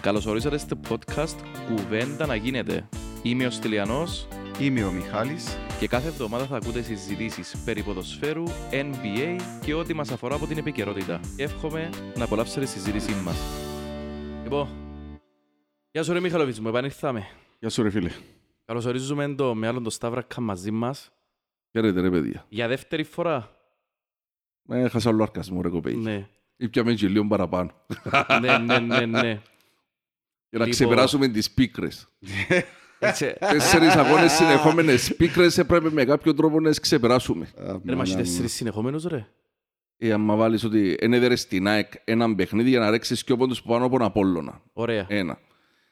Καλώς ορίσατε στο podcast «Κουβέντα να γίνεται». Είμαι ο Στυλιανός Είμαι ο Μιχάλης. και κάθε εβδομάδα θα ακούτε συζητήσεις περί ποδοσφαίρου, NBA και ό,τι μας αφορά από την επικαιρότητα. Εύχομαι να απολαύσετε τη συζήτησή μας. Λοιπόν, γεια σου ρε Μιχαλοβίτς μου, επανήλθαμε. Γεια σου ρε φίλε. Καλώς ορίζουμε το με άλλον το Σταύρακα μαζί μας Χαίρετε ρε παιδιά. για δεύτερη φορά. Ε, Έχασα όλο αρκασμό ρε κοπέι. ναι, Ήπιαμε και λίγο παραπάνω. ναι, ναι, ναι, ναι. Για να Λοιπόν. ξεπεράσουμε τις πίκρες. Έτσι, Τέσσερις αγώνες συνεχόμενες πίκρες έπρεπε με κάποιο τρόπο να τις ξεπεράσουμε. Ρε μας έχεις τέσσερις συνεχόμενους ρε. Ε, άμα βάλεις ότι δεν έδερες στην ΑΕΚ έναν παιχνίδι για να ρέξεις και πόντους που πάνω από τον Απόλλωνα. Ωραία. Ένα.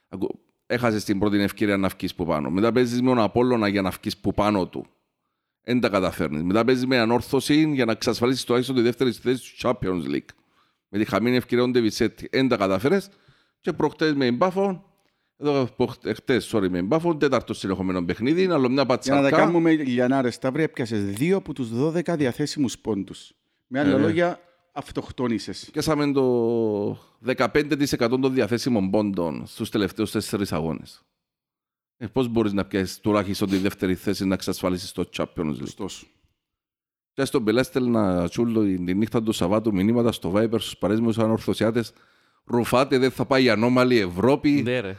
Ακού- Έχασες την πρώτη ευκαιρία να βγεις που πάνω. Μετά παίζεις με τον Απόλλωνα για να βγεις που πάνω του. Δεν τα καταφέρνεις. Μετά παίζεις με ανόρθωση για να εξασφαλίσεις τουλάχιστον τη δεύτερη θέση του Champions League. Με τη χαμένη ευκαιρία του Ντεβισέτη. Δεν τα καταφέρες. Και προχτές με μπάφο, εδώ προχτέ- χτες, sorry, με μπάφο, τέταρτο συνεχόμενο παιχνίδι, άλλο μια Για να τα πατσακά. κάνουμε λιανάρες, Σταύρη, έπιασες δύο από τους 12 διαθέσιμους πόντους. Με άλλα Ε, ναι. λόγια, αυτοκτόνησες. Πιάσαμε το 15% των διαθέσιμων πόντων στους τελευταίους τέσσερις αγώνες. Ε, πώς μπορείς να πιάσεις τουλάχιστον τη δεύτερη θέση να εξασφαλίσεις το Champions League; Ωστόσο. Και στον Πελέστελ να τσούλω τη νύχτα του Σαββάτου μηνύματα στο Viber στους παρέσμους ανορθωσιάτες ρουφάτε δεν θα πάει η ανώμαλη Ευρώπη. Ναι ρε.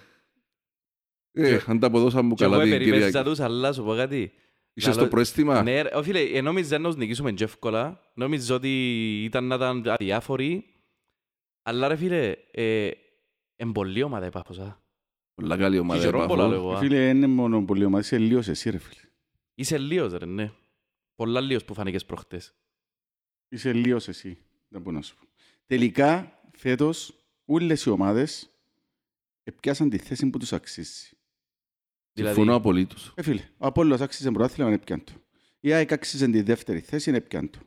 Ε, ανταποδώσαμε μου Και εγώ καλά την περιπέζα Κυριακή. τους, αλλά σου πω κάτι. Είσαι στο Λαλό- προέστημα. Ναι, ρε, φίλε, ε, νόμιζα να τους νικήσουμε και εύκολα. Νόμιζα ότι ήταν να ήταν αδιάφοροι. Αλλά ρε φίλε, ε, εν πολλή ομάδα η Πάφος, α. Πολλά καλή ομάδα. Και καιρό πολλά Πάφο. λέγω, α. Φίλε, δεν είναι μόνο πολύ ομάδα, είσαι λίγος εσύ ρε φίλε. Είσαι λίος ρε, ναι. Πολλά λίος που φάνηκες προχτές. Είσαι λίγος εσύ. Δεν μπορώ να σου πω. Τελικά, φέτος, όλες οι ομάδες επιάσαν τη θέση που τους αξίζει. Δηλαδή, Συμφωνώ απολύτως. Ε, φίλε, ο Απόλλωνας άξιζε πρωτάθλημα, έπιαν το. Η ΑΕΚ άξιζε τη δεύτερη θέση, έπιαν το.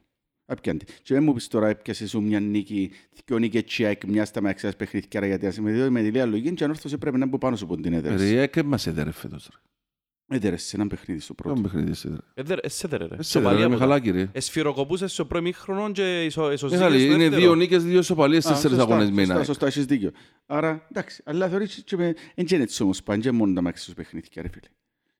Έπιαν τη. Και δεν μου πεις τώρα έπιασε σου μια νίκη, δυο νίκες και η ΑΕΚ μια στα μαξιάς παιχνίδια, γιατί ας με δει με τη λίγα λογική και ανόρθωσε πρέπει να μπω πάνω σου που την Ρε, έδερες. η ΑΕΚ μας έδερε φέτος. ρε. Έδερες σε ένα παιχνίδι στο Ποιο πρώτο. παιχνίδι σε έδερε. ε, δε- ε, σε δέρε, ρε. Ε, σε έδερε, Σοπαλία ρε, από τα- Μιχαλάκη, ρε. Εσφυροκοπούσες στο πρώτο μήχρονο και ισο- ισοζύγες Μιχάλη, στο Είναι δεύτερο. δύο νίκες, δύο σοπαλίες, Α, τέσσερις σωστά, αγώνες σωστά, μήνα. Σωστά, έχεις δίκιο. Άρα, εντάξει, αλλά θεωρείς και με... Εν και είναι έτσι όμως πάνε, και μόνο τα μάξι παιχνίδια, ρε φίλε.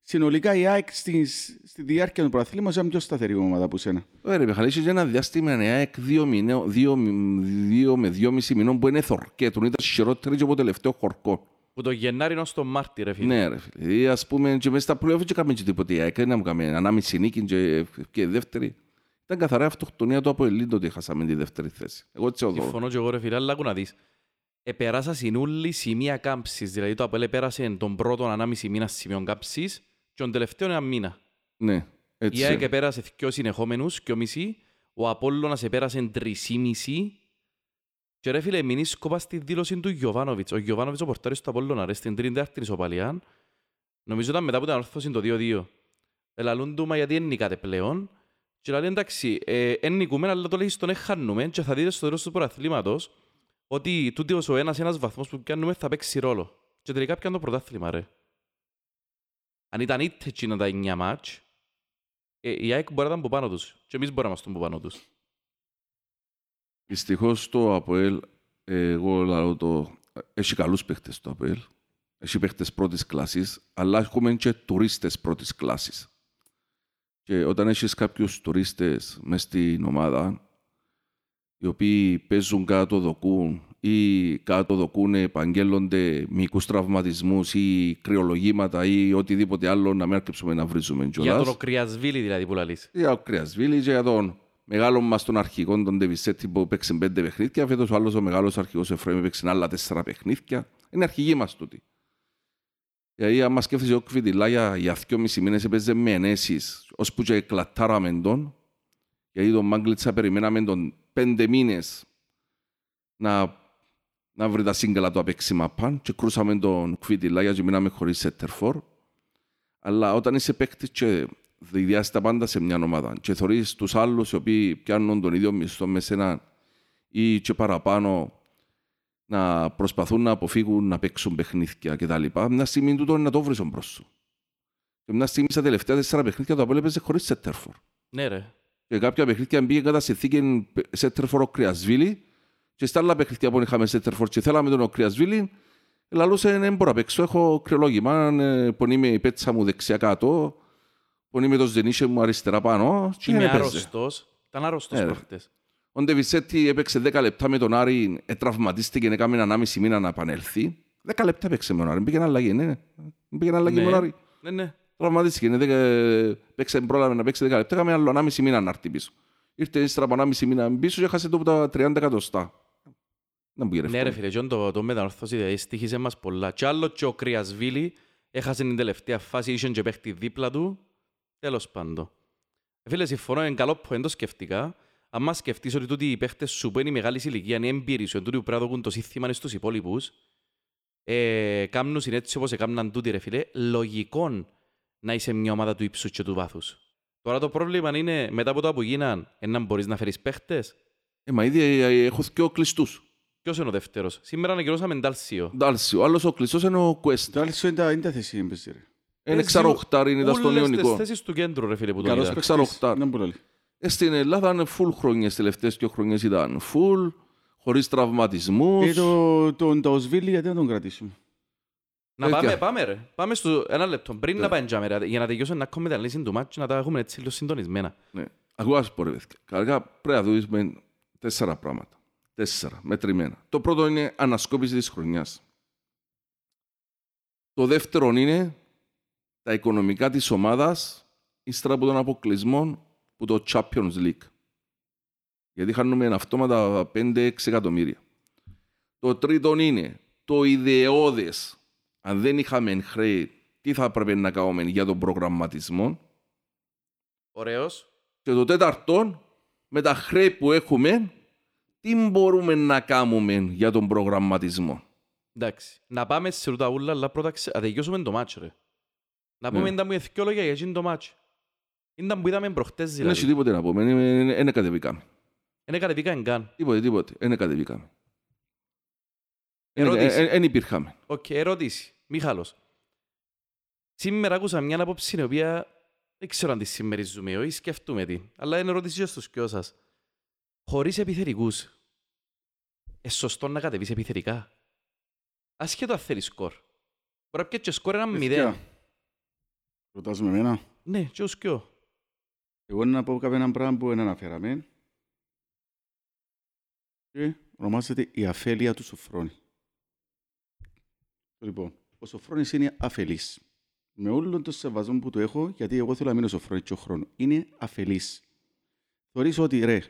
Συνολικά η ΑΕΚ στη, στη διάρκεια του πρωταθλήματος ήταν πιο σταθερή ομάδα από σένα. Ωραία, Μιχαλή, είχε και ένα διάστημα η ΑΕΚ δύο, μηνέ- δύο, δύο με δυόμιση μηνών που είναι θορκέτουν. Ήταν χειρότερη και από το τελευταίο χορκό. Που το Γενάρη είναι στο Μάρτι, ρε φίλε. Ναι, ρε φίλε. Ή, ας πούμε, και μέσα στα πλοία και κάνουμε και τίποτε. Η ΑΕΚ δεν μου κάνουμε ανάμιση νίκη και, και δεύτερη. Ήταν καθαρά αυτοκτονία του από Ελλήντα ότι χάσαμε τη δεύτερη θέση. Εγώ έτσι οδό. Συμφωνώ και εγώ ρε φίλε, αλλά άκου να δεις. Επεράσα συνούλη σημεία κάμψης, δηλαδή το ΑΠΕΛ επέρασε τον πρώτο ανάμιση μήνα σημείων κάμψης και τον τελευταίο ένα μήνα. Ναι, Η έτσι. ΑΕΚ επέρασε δυο συνεχόμενους, δυο μισή, ο Απόλλωνας επέρασε τρισήμιση και ρε φίλε, μην σκόπα στη δήλωση του Γιωβάνοβιτς. Ο Γιωβάνοβιτς ο πορτάρης του Απόλλωνα, ρε, στην τρίτη τέταρτη ισοπαλία, νομίζω ήταν μετά από την ανόρθωση το 2-2. Ελαλούν του, μα γιατί δεν νικάτε πλέον. Και λέει εντάξει, ε, εν νικούμε, αλλά το λέει στον χάνουμε και θα δείτε στο τέλος του πρωταθλήματος ότι τούτος ο ένας ένας βαθμός που πιάνουμε θα παίξει ρόλο. Και τελικά πιάνει το πρωτάθλημα, ρε. Αν ήταν είτε εκείνα τα 9 μάτς, ε, η ΑΕΚ μπορεί να ήταν από πάνω τους και εμείς μπορούμε να είμαστε από πάνω τους. Δυστυχώς το ΑΠΟΕΛ, ε, εγώ λέω το, έχει καλούς παίχτες το ΑΠΟΕΛ. Έχει παίχτες πρώτης κλάσης, αλλά έχουμε και τουρίστες πρώτης κλάσης. Και όταν έχεις κάποιους τουρίστες μες στην ομάδα, οι οποίοι παίζουν κάτω δοκούν ή κάτω δοκούν επαγγέλλονται μικρούς τραυματισμούς ή κρυολογήματα ή οτιδήποτε άλλο να μην αρκεψούμε να βρίζουμε Για κιόλας. τον Κρυασβίλη δηλαδή που λαλείς. Για ο Κρυασβίλη και για τον μεγάλος μας τον αρχηγό, τον Ντεβισέτη που παίξε πέντε παιχνίδια. Φέτος ο άλλος ο μεγάλος αρχηγός Εφραίμ παίξε άλλα τέσσερα παιχνίδια. Είναι αρχηγοί μας τούτοι. Γιατί άμα σκέφτεσαι ο Κβιτιλά για, για δυο μισή μήνες έπαιζε με ενέσεις, ώσπου και εκλατάραμε τον. Γιατί τον Μάγκλητσα περιμέναμε τον πέντε μήνες να, να βρει τα σύγκαλα του απέξιμα παν και κρούσαμε τον Κβιτιλά γιατί μείναμε χωρίς σέτερφορ. Αλλά όταν είσαι παίκτης και διδιάσει τα πάντα σε μια ομάδα και θωρείς τους άλλους οι οποίοι πιάνουν τον ίδιο μισθό με σένα ή και παραπάνω να προσπαθούν να αποφύγουν να παίξουν παιχνίδια κτλ. Μια στιγμή τούτο είναι να το βρεις μπρος σου. Και μια στιγμή στα τελευταία τέσσερα παιχνίδια το Απόλλη έπαιζε χωρίς σέτερφορ. Ναι ρε. Και κάποια παιχνίδια μπήκε κατά συνθήκη σέτερφορ ο Κρυασβίλη και στα άλλα παιχνίδια που είχαμε σέτερφορ και θέλαμε τον ο Κρυασβίλη Λαλούσε, δεν μπορώ να παίξω, έχω κρυολόγημα, ε, πονεί η πέτσα μου δεξιά κάτω, πονεί με το ζενίσιο μου αριστερά πάνω και Είμαι δεν έπαιζε. άρρωστος. Ήταν άρρωστος Ε, ρε. προχτές. Ο Ντεβισέτη έπαιξε 10 λεπτά με τον Άρη, ε, τραυματίστηκε, έκαμε έναν άμιση μήνα να επανέλθει. 10 λεπτά έπαιξε με τον Άρη, πήγαινε αλλαγή, ναι. Πήγαινε αλλαγή με τον Άρη. Ναι, ναι. Τραυματίστηκε, είναι δεκα- παίξε, πρόλαβε να παίξει 10 λεπτά, έκαμε άλλο 1,5 μήνα να έρθει πίσω. Ήρθε ύστερα από 1,5 μήνα πίσω και έχασε το από τα 30 εκατοστά. Δεν μου Ναι ρε γυρεύει. φίλε, και το, το μετανόρθωση δηλαδή, στήχησε μας πολλά. Κι άλλο και ο Κρυασβίλη έχασε την τελευταία φάση, είχε και παίχτη δίπλα του. Τέλος πάντων. Φίλε, συμφωνώ, είναι καλό που δεν το σκεφτικά. Αν μας σκεφτείς ότι τούτοι οι παίχτες σου που είναι μεγάλης ηλικία, είναι έμπειροι σου, εν τούτοι που πρέπει να δοκούν το σύστημα στους υπόλοιπους, ε, κάμνουν είναι έτσι όπως έκαναν τούτοι ρε φίλε, λογικόν να είσαι μια ομάδα του ύψους και του βάθους. Τώρα το πρόβλημα είναι, μετά από το που γίναν, ε, να μπορείς να φέρεις παίχτες. Ε, μα ήδη ε, έχω δυο κλειστούς. Ποιος είναι ο δεύτερος; Σήμερα ανακοινώσαμε Ντάλσιο. Εντάξει, ο άλλος ο κλειστός είναι ο Quest. Το άλλο είναι τα- είναι τα θέση έμπαιζε, ρε. Είναι Παίζεις εξαροχτάρι, ήταν στον Όλες τις Ιωνικό. θέσεις του κέντρου ρε φίλε που τον Καλός είδα. παίκτης, Εξαροχτάρ. δεν μπορεί να λέει. Ε, Στην Ελλάδα είναι full χρονιές, τελευταίες δύο χρονιές ήταν full, χωρίς τραυματισμούς. Ε, το- τον Ταοσβίλη γιατί να τον κρατήσουμε; Να Τέτοια. πάμε, πάμε ρε. Πάμε στο ένα λεπτό. Πριν Ναι. να πάμε τζάμε, ρε, για να τελειώσουμε να έχουμε τα λύση του μάτσου, να τα έχουμε έτσι λίγο συντονισμένα. Ναι. Ακούω να σου πω ρε παιδιά. Καρκά πρέπει να δούμε τέσσερα πράγματα. Τέσσερα, μετρημένα. Το πρώτο είναι ανασκόπηση της χρονιάς. Το δεύτερο είναι τα οικονομικά της ομάδας ύστερα από τον αποκλεισμό που το Champions League. Γιατί χάνουμε αυτόματα 5-6 εκατομμύρια. Το τρίτο είναι το ιδεώδες. Αν δεν είχαμε χρέη, τι θα έπρεπε να κάνουμε για τον προγραμματισμό; Ωραίος. Και το τέταρτο, με τα χρέη που έχουμε, τι μπορούμε να κάνουμε για τον προγραμματισμό; Εντάξει. Να πάμε σε ρωτά ούλα, αλλά πρώτα ξε... να τελειώσουμε το μάτσο ρε. Να πούμε Ναι. ήταν μου εθκιο λόγια για εκείνο το μάτσο. Ήταν που είδαμε προχτές Δεν έχει δηλαδή. τίποτε να πούμε, δεν κατεβήκαμε. Είναι κατεβήκαν καν. Τίποτε, τίποτε, δεν κατεβήκαμε. Ερώτηση. Δεν υπήρχαμε. Οκ, ερώτηση. Μιχάλος. Σήμερα άκουσα μια άποψη η οποία δεν ξέρω αν τη συμμερίζουμαι ή σκεφτούμε τι. Αλλά είναι ερώτηση και στους δυο σας. Χωρίς επιθετικούς, είναι σωστό να κατεβείς επιθετικά. Ασχέτως αν θέλεις σκορ. Μπορεί να πιέτει και σκορ ένα μηδέν. Παιδιά, Ρωτάς με εμένα; Ναι, και ως κοιό. Εγώ να πω κάποιο πράγμα που δεν αναφέραμε. Και ονομάζεται η αφέλεια του Σοφρόνη. Λοιπόν, ο Σοφρόνης είναι αφελής. Με όλο το σεβασμό που του έχω, γιατί εγώ θέλω να μείνω Σοφρόνη και ο χρόνος, είναι αφελής. Θεωρείς ότι ρε, τα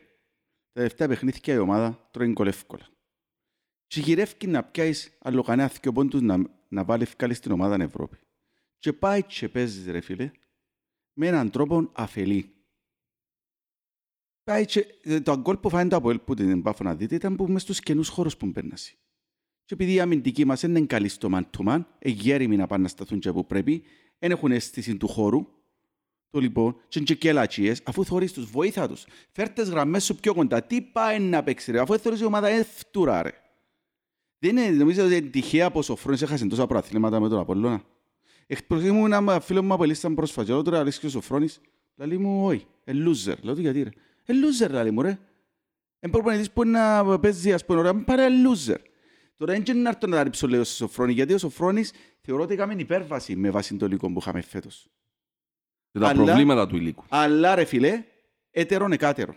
τελευταία παιχνίδια η ομάδα τρώει γκολ εύκολα. Και γυρεύει να πιάσεις άλλο κανένα δυο πόντους να, να βάλει ευκάλεις στην ομάδα Ευρώπη. Και πάει και παίζεις ρε φίλε, με έναν τρόπο αφελή. Πάει και, ε, το γκολ που φάνε το Αποέλ που την πάφω να δείτε ήταν που μες στους καινούς χώρους που μπαίνασαι. Και επειδή η αμυντική μας δεν είναι καλή στο man to man, εγέριμοι να πάνε να σταθούν και που πρέπει, δεν έχουν αίσθηση του χώρου, το λοιπόν, και είναι και κελατσίες, αφού θωρείς τους, βοήθα τους. Φέρ' τις γραμμές σου πιο κοντά. Τι πάει να παίξει ρε, αφού θωρείς η ομάδα εύτουρα ρε. Δεν είναι, νομίζω ότι είναι τυχαία πως ο Φρόνης έχασε τόσα προαθλήματα με τον Απολλώνα. Εκπροσωπεί μου ένα φίλο μου απελίσταν πρόσφατα και τώρα αρέσει και ο Σοφρόνης. Λαλή μου, όχι, ε loser. Λέω του γιατί ρε. Ε loser λαλή μου ρε. Εν προπονητής που είναι να παίζει ας πούμε ωραία, πάρε loser. Τώρα δεν είναι να έρθω να τα ρίψω λέω στο Σοφρόνη, γιατί ο Σοφρόνης θεωρώ ότι έκαμε υπέρβαση με βάση το υλικό που είχαμε φέτος. Και τα Αλλά- προβλήματα του υλικού. Αλλά ρε φίλε, έτερον εκάτερον.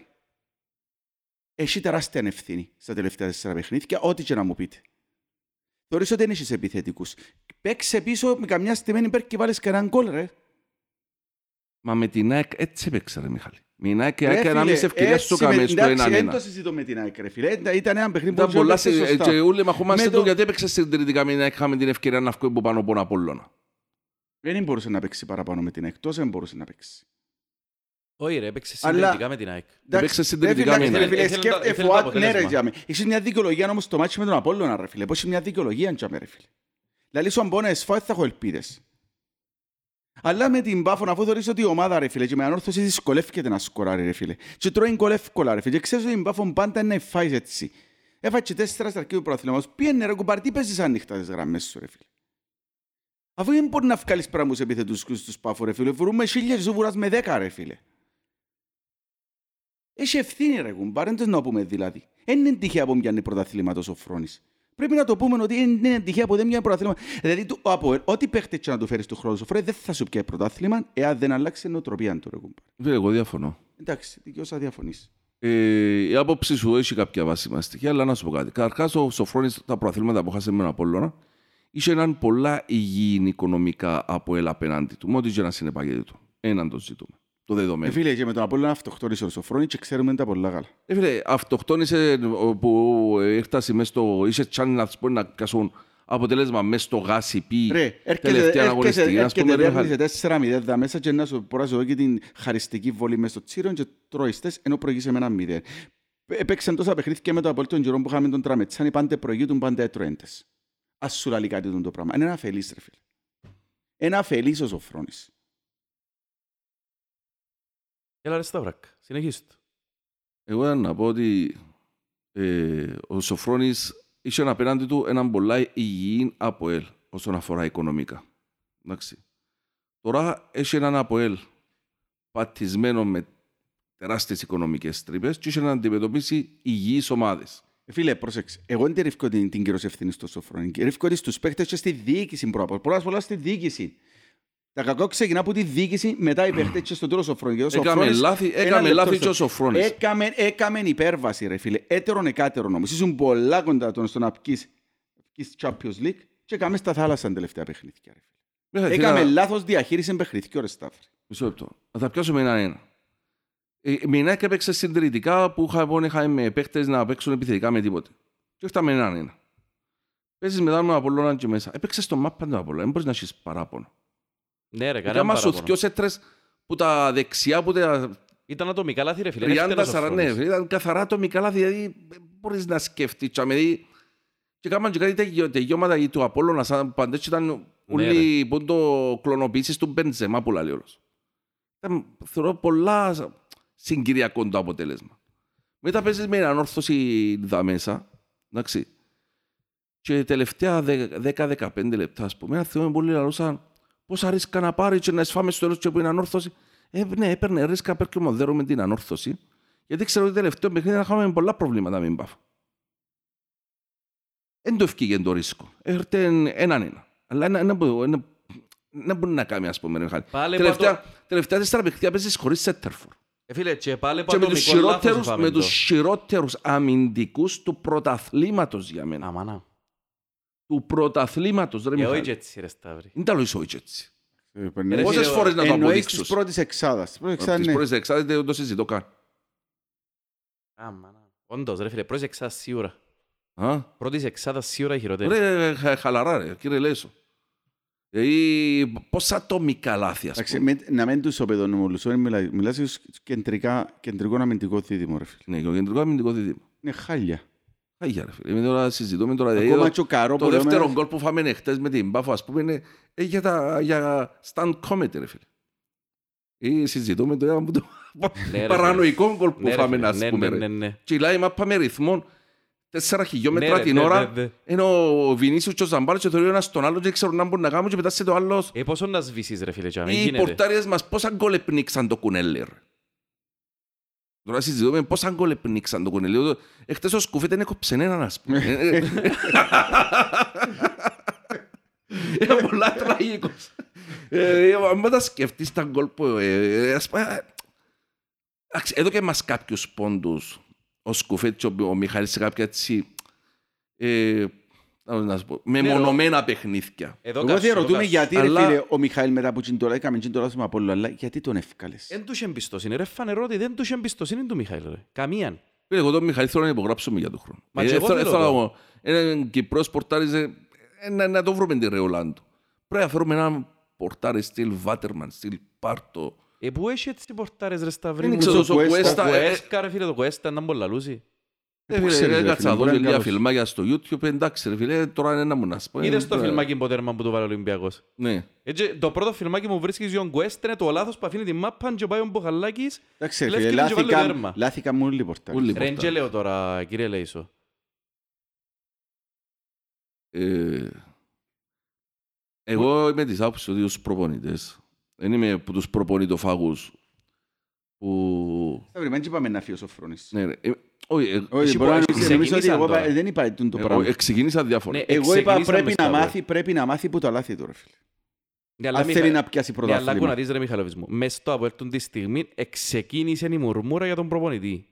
Έχει τεράστια ευθύνη στα τελευταία τέσσερα παιχνίδια, ό,τι και να μου πείτε. Θεωρείς ότι δεν έχεις επιθετικούς. Παίξε πίσω με καμιά στημένη υπέρ και βάλεις κανέναν γκολ, ρε. Μα με την ΑΕΚ έτσι έπαιξε ρε Μιχάλη. Με την ΑΕΚ Ρε, έκανε φίλε, μισή ευκαιρία έτσι στο με- κάμε στο εντάξει, Δεν 1-1. το συζητώ με την ΑΕΚ, ρε φίλε. Ήταν- Ήταν ένα παιχνίδι που Ήταν πολλά έπαιξε σε- σωστά. και όλοι μαχόμαστε Με το το- γιατί έπαιξε στην τρίτη καμίνα είχαμε την ευκαιρία να βγούμε από πάνω από τον Απόλλωνα. Δεν μπορούσε να παίξει παραπάνω με την ΑΕΚ. Τόσο δεν μπορούσε να παίξει. Όχι ρε, έπαιξε Αλλά- συντηρητικά με την ΑΕΚ. Έπαιξε ρε συντηρητικά φίλε, μήνα. ρε φίλε, Ήθελε σκέφτε- το- ήθελε Φουάτ, το ναι, ρε, αποτέλεσμα. τζάμε. Έχεις μια δικαιολογία όμως το μάτσι με τον Απόλλωνα, ρε φίλε. Πώς είναι μια δικαιολογία, τζιαμέ, ρε φίλε. Δηλαδή, σου αν μπορώ να εσφάω, θα έχω ελπίδες. Αλλά με την Πάφο, αφού θεωρείς ότι η ομάδα, ρε φίλε, και με ανόρθωση δυσκολεύεται να σκοράρει, ρε φίλε. Και τρώει γκολ εύκολα, ρε φίλε. Και ξέρεις ότι η Πάφο πάντα είναι να φάεις έτσι. Έφαγε και τέσσερα στα αρχή του προαθλήματος. Πήγαινε ρε κουμπάρ, τι παίζεις ανοιχτά τις γραμμές σου, ρε φίλε. Αφού δεν μπορεί να βγάλεις πράγμους επιθετούς στους Πάφο, ρε φίλε. Βουρούμε χίλια και σου βουράς με δέκα, ρε φίλε. Έχει ευθύνη ρε κουμπάρ, δεν το να πούμε δηλαδή. Δεν είναι τυχαία που μοιάνει πρωταθλήματος ο Φρόνης. Πρέπει να το πούμε ότι είναι είναι τυχαία που δεν μια πρωτάθλημα. Δηλαδή, το- ο Αποέλ, ό,τι παίχτε και να του φέρεις του χρόνου σου, δεν θα σου πιάει πρωτάθλημα εάν δεν αλλάξει η νοοτροπία του. ρε κουμπάρε. Φίλε, εγώ διαφωνώ. Εντάξει, δικαιώσα διαφωνείς. Ε, η άποψη σου έχει κάποια βάσιμα στοιχεία, αλλά να σου πω κάτι. Καταρχά, ο Σοφρόνης τα προαθλήματα που χάσε με τον Απόλλωνα είχε έναν πολλά υγιεινή οικονομικά από ελ απέναντι του. Μότι και να συνεπάγεται του. Έναν το ζητούμε. Το Ε, δεδομένο. φίλε, και με τον Απόλλωνα αυτοκτόνησε ο Σοφρόνη και ξέρουμε τα πολλά καλά. Ε, φίλε, αυτοκτόνησε ο, που έφτασε μέσα στο. είσαι τσάνι να πούμε να πιάσουν αποτέλεσμα μέσα στο γάσι πι. Ρε, έρχεται, τελευταία έρχεται, αγωνιστική. Ας πούμε, έρχεται, ρε, Μιχάλη. δέρνησε 4-0 δα μέσα και να σου μπορώ να σου δω και την χαριστική βολή μες στο τσίρον και τρώεις τες, ενώ προηγείσαι με ένα μηδέν. Έπαιξαν τόσα παιχνίδια με το Απόλλη των καιρών που είχαμε τον Τραμετσάνη, πάντε προηγείτουν, πάντε έτρωέντες. Ας σου λαλεί κάτι τον το πράγμα. Είναι ένα αφελής, ρε φίλε. Ένα αφελής ο Σοφρόνης. Έλα ρε Σταυράκ, συνεχίστε το. Εγώ ήταν να πω ότι ε, ο Σοφρόνης είχε απέναντι του έναν πολλά υγιή ΑΠΟΕΛ όσον αφορά οικονομικά. Εντάξει. Τώρα έχει έναν ΑΠΟΕΛ πατισμένο με τεράστιες οικονομικές τρύπες και είχε να αντιμετωπίσει υγιείς ομάδες. Ε, Φίλε, πρόσεξε. Εγώ δεν ρίφκω την, την κύρωση ευθύνη στο Σοφρόνη. Ρίφκω τη στους παίχτες και στη διοίκηση πρώτα. Πολλά πολλά στη διοίκηση. Τα κακό ξεκινά από τη διοίκηση, μετά οι παίχτες και στο τέλος ο Σοφρόνης. Και ο Έκαμε Σοφρόνης- λάθη, Ένα έκαμε λεπτό, λάθη στο- και ο Σοφρόνης. Έκαμε, έκαμε υπέρβαση, ρε φίλε. Έτερον εκάτερον όμως. Ήσουν πολλά κοντά τον στο να πκείς, πκείς Champions League και έκαμε στα θάλασσα την τελευταία παιχνίδια. Ρε. φίλε. Μέχρι Έκαμε θέλα- λάθος διαχείριση παιχνιδιού, ρε Σταύρη. Μισό λεπτό. Να τα πιάσουμε ένα-ένα. Ε, Μινάκ έπαιξε συντηρητικά που είχα- είχαμε με παίχτες να παίξουν επιθετικά με τίποτε. Και όχι τα με έναν-ένα. Παίζεις μετά με τον Απολλώνα και μέσα. Έπαιξες στο μάπα τον Απολλώνα. Δεν μπορείς να έχεις παράπονο. Ναι ρε, Και κανένα άμα σου παράπονο. δυο σέτρες που τα δεξιά, που τα Ήταν ατομικά λάθη ρε φίλε. δεν 30, φταίει ο 40, ναι, Σοφρόνης. ήταν καθαρά ατομικά λάθη, δηλαδή δεν μπορείς να σκεφτείς. Και αμέσως- και κάμαν και κάτι τελειώ- τελειώματα του Απόλλωνα, σαν παντές ήταν Ναι, όλοι που το κλωνοποίησης του Μπεντζεμά που λέει όλος. Ήταν, θεωρώ, πολλά συγκυριακό το αποτέλεσμα. Μετά παίζεις με έναν όρθωση δα μέσα, εντάξει. Και τελευταία 10-15 λεπτά, ας πούμε, θυμάμαι πολύ λαλούσαν πόσα ρίσκα να πάρει και να εσφάμε στο τέλος και που είναι ανόρθωση. Ε, ναι, έπαιρνε ρίσκα πέρα και μοδέρω με την ανόρθωση. Γιατί ξέρω ότι τελευταίο παιχνίδι να είχαμε πολλά προβλήματα με την Πάφα. Δεν το ευκήγε το ρίσκο. Έρχεται έναν ένα. Αλλά ένα- ένα που- ένα- δεν μπορεί να κάνει, ας πούμε, ρε Μιχάλη. Πάλι Τελευταία, τελευταία τέσσερα παιχνίδια παίζεις χωρίς σέντερφορ. Ε, φίλε, και πάλι Και με τους, ατομικό λάθος χειρότερους, είχαμε με το. τους χειρότερους αμυντικούς του πρωταθλήματος για μένα. Αμανά. Του πρωταθλήματος, ρε Ε, όχι Μιχάλη. και έτσι ρε Σταύρη. Είναι τα λόγια όχι έτσι. Ρε, Πόσες φίλε, φορές να το Εννοείς αποδείξω. της πρώτης εξάδας. Της πρώτης Τις εξάδας, ναι. πρώτες εξάδες δεν το συζητώ καν. Αμανά. Όντως ρε φίλε, πρώτης εξάδας σίγουρα. Α; Πρώτης εξάδας σίγουρα η χειρότερη. Ρε, χα- χαλαρά ρε, κύριε Λέσο. Δηλαδή, πόσα ατομικά λάθη, ας Εντάξει, πούμε. με- να μην τους οπεδονομολουσώ, μιλά- μιλάς για κεντρικά, κεντρικό αμυντικό δίδυμο, ρε φίλε. Ναι, και ο κεντρικό αμυντικό δίδυμο. Είναι χάλια. Χάγια ρε φίλε. Είμαι τώρα συζητούμε τώρα. δηλαδή, Ακόμα το- και ο Καρό Το που λέμε- δεύτερο γκολ που φάμε χτες με την Πάφο, ας πούμε, είναι ε, για, τα, για stand comedy, ρε φίλε. Ή συζητούμε το, που το Ναι, ρε, παρανοϊκό γκολ που Ναι, ρε, φάμε, φίλε, ας ναι, πούμε. ναι, ρε. ναι, ναι. Κυλάει η μάπα με ρυθμό 4 χιλιόμετρα Ναι, ρε, την ναι, ώρα, ναι, ναι. ενώ ο Βινίσιος και ο Ζαμπάρος και θεωρεί ο ένας τον άλλο και ξέρουν να μπορούν να κάνουν και μετά σε το άλλος. Ε, πόσο να σβήσεις ρε φίλε, και μην Οι γίνεται. πορτάριες μας πόσα γκολ επνίξαν το κουνέλι, ρε. Τώρα συζητούμε πόσα γκολ επνίξαν το κουνέλι. Εχθές ο Σκουφέτ δεν έκοψε έναν, ας πούμε. Είναι πολλά τραγικός. Ε, Αν τα σκεφτείς τα γκολ που... ε, ας πούμε, ε, εντάξει, Εδώ και μας κάποιους πόντους ο Σκουφέτ και ο- ο Μιχάλης σε κάποια έτσι... ε, να σου πω, μεμονωμένα παιχνίδια. Εδώ Εγώ καψώ, διαρωτούμε καψώ. γιατί ρε Αλλά- φίλε ο Μιχαήλ μετά που τσιντολά έκαμε τσιντολά στο Απόλλω, αλλά γιατί τον εύκαλες. Εν τους εμπιστοσύνη, ρε φανερό ότι δεν τους εμπιστοσύνη του Μιχαήλ ρε. Καμίαν. Φίλε, εγώ τον Μιχαήλ θέλω να υπογράψουμε για τον χρόνο. Μα Ε, και εγώ θέλω- θέλω θέλω το. να πω, Έναν Κυπρός πορτάριζε, ε, να, να το βρούμε την ρεολάν του. Πρέπει να φέρουμε έναν πορτάρι στυλ Βάτερμαν, στυλ Πάρτο. Ε, πού έχει έτσι πορτάρες ρε Σταυρί Δεν μου. ξέρω, το ο Cuesta, Κουέστα... Το ε, Κουέσκα ρε φίλε, το Κουέστα να μπορεί λαλούσει. ε, Πού φίλε, ξέρεις, ρε Έκατσα φίλε, να δω μπορεί να λίγα καλώς. φιλμάκια στο YouTube, εντάξει ρε φίλε, τώρα είναι να μου να σου πω. ε, Είδες το ε, φιλμάκι ποτέρμα που του βάλε ο Ολυμπιακός; Ναι. Έτσι, το πρώτο φιλμάκι μου βρίσκεις ο Κουέστα είναι το λάθος που αφήνει τη μάπα και πάει ο Μποχαλάκης. Εντάξει ρε Λες φίλε, και δεν και βάλει λάθηκαν- τέρμα. λάθηκαν μου όλοι οι πορτάρες. Όλοι. Ρε, πορτάρες. και λέω τώρα, κύριε Λέισο. Ε, Εγώ είμαι της άποψης ότι τους προπονητές, δεν είμαι από τους προπονητοφάγους που... Θα βρει, δεν είπαμε να φύγει ο Σοφρόνης. Ναι, ρε. Ε, όχι, ε, Όχι, Εσύ μπορεί να που- νομίζεις- νομίζω ότι ξεκίνησαν εγώ τώρα. είπα- δεν είπα το εγώ πράγμα. ε, ξεκίνησα διάφορα. Ναι, Εγώ είπα ξεκινήσαμε πρέπει στα να βόλια. μάθει, πρέπει να μάθει που τα λάθη του, ρε φίλε. Ναι, αλλά Αν Μιχα- θέλει να πιάσει Ναι, αλλά άκου να πρωτάθλημα. δεις ρε Μιχαλοβής μου. Μες στο Αποέλ τη στιγμή εξεκίνησε η μουρμούρα για τον προπονητή.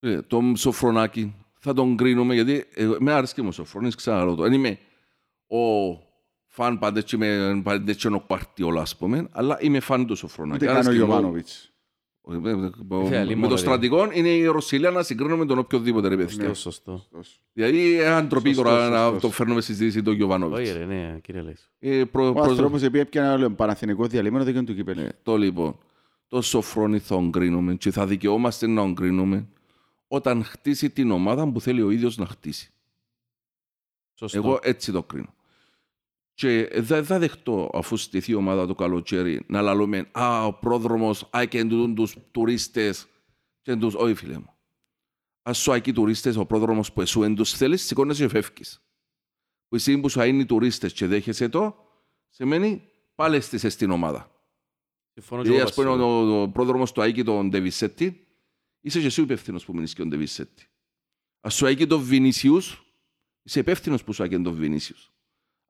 Ε, τον Σοφρονάκη θα τον κρίνουμε γιατί εγώ, με άρεσε και μου ο Σοφρονής, ξαναλέω το. Δεν είμαι ο φαν πάντες με παντέτσιο παρτιόλα, ας πούμε, αλλά είμαι φαν του Σοφρονάκη. Ούτε καν ο Άρεσε και μου. Γιωβάνοβιτς. Ε, ε, ε, Φίλε, Με λίμωνο, το ρε. στρατικό είναι η Ρωσιλία να συγκρίνω με τον οποιοδήποτε ρε Ναι. παιδιά. Σωστό, σωστό. Δηλαδή, έναν τροπή Σωστός, τώρα να σωστός. το φέρνουμε στη συζήτηση τον Όχι Γιωβάνοβιτς. ρε, ναι, κύριε Λέης. Ε, προ- Ο προς- άνθρωπος επειδή έπιανε άλλο Παναθηναϊκό διαλύμενο δεν του κύπελο. Ναι, το λοιπόν. Το Σοφρόνι θα τον κρίνουμε και θα δικαιόμαστε να τον κρίνουμε όταν χτίσει την ομάδα που θέλει ο ίδιος να χτίσει. Σωστό. Εγώ έτσι το κρίνω. Και δεν θα δεχτώ αφού στηθεί η ομάδα το καλοκαίρι να λαλούμε «Α, ο πρόδρομος άκεν τους τουρίστες» και τους «Όχι φίλε μου». Ας σου άκει τουρίστες ο πρόδρομος που εσύ δεν τους θέλεις, σηκώνεσαι και φεύγεις. Που εσύ που σου είναι οι τουρίστες και δέχεσαι το, σημαίνει πάλι στήσε στην ομάδα. Συμφωνώ και Δηλαδή, εγώ ας πούμε, Βασίλη. ο, ο πρόδρομος του Άκη τον Ντεβισέτη, είσαι και εσύ ο υπεύθυνος που μείνεις και τον Ντεβισέτη. Ας σου Άκη τον Βινίσιους, είσαι υπεύθυνος που σου Άκη τον Βινίσιους.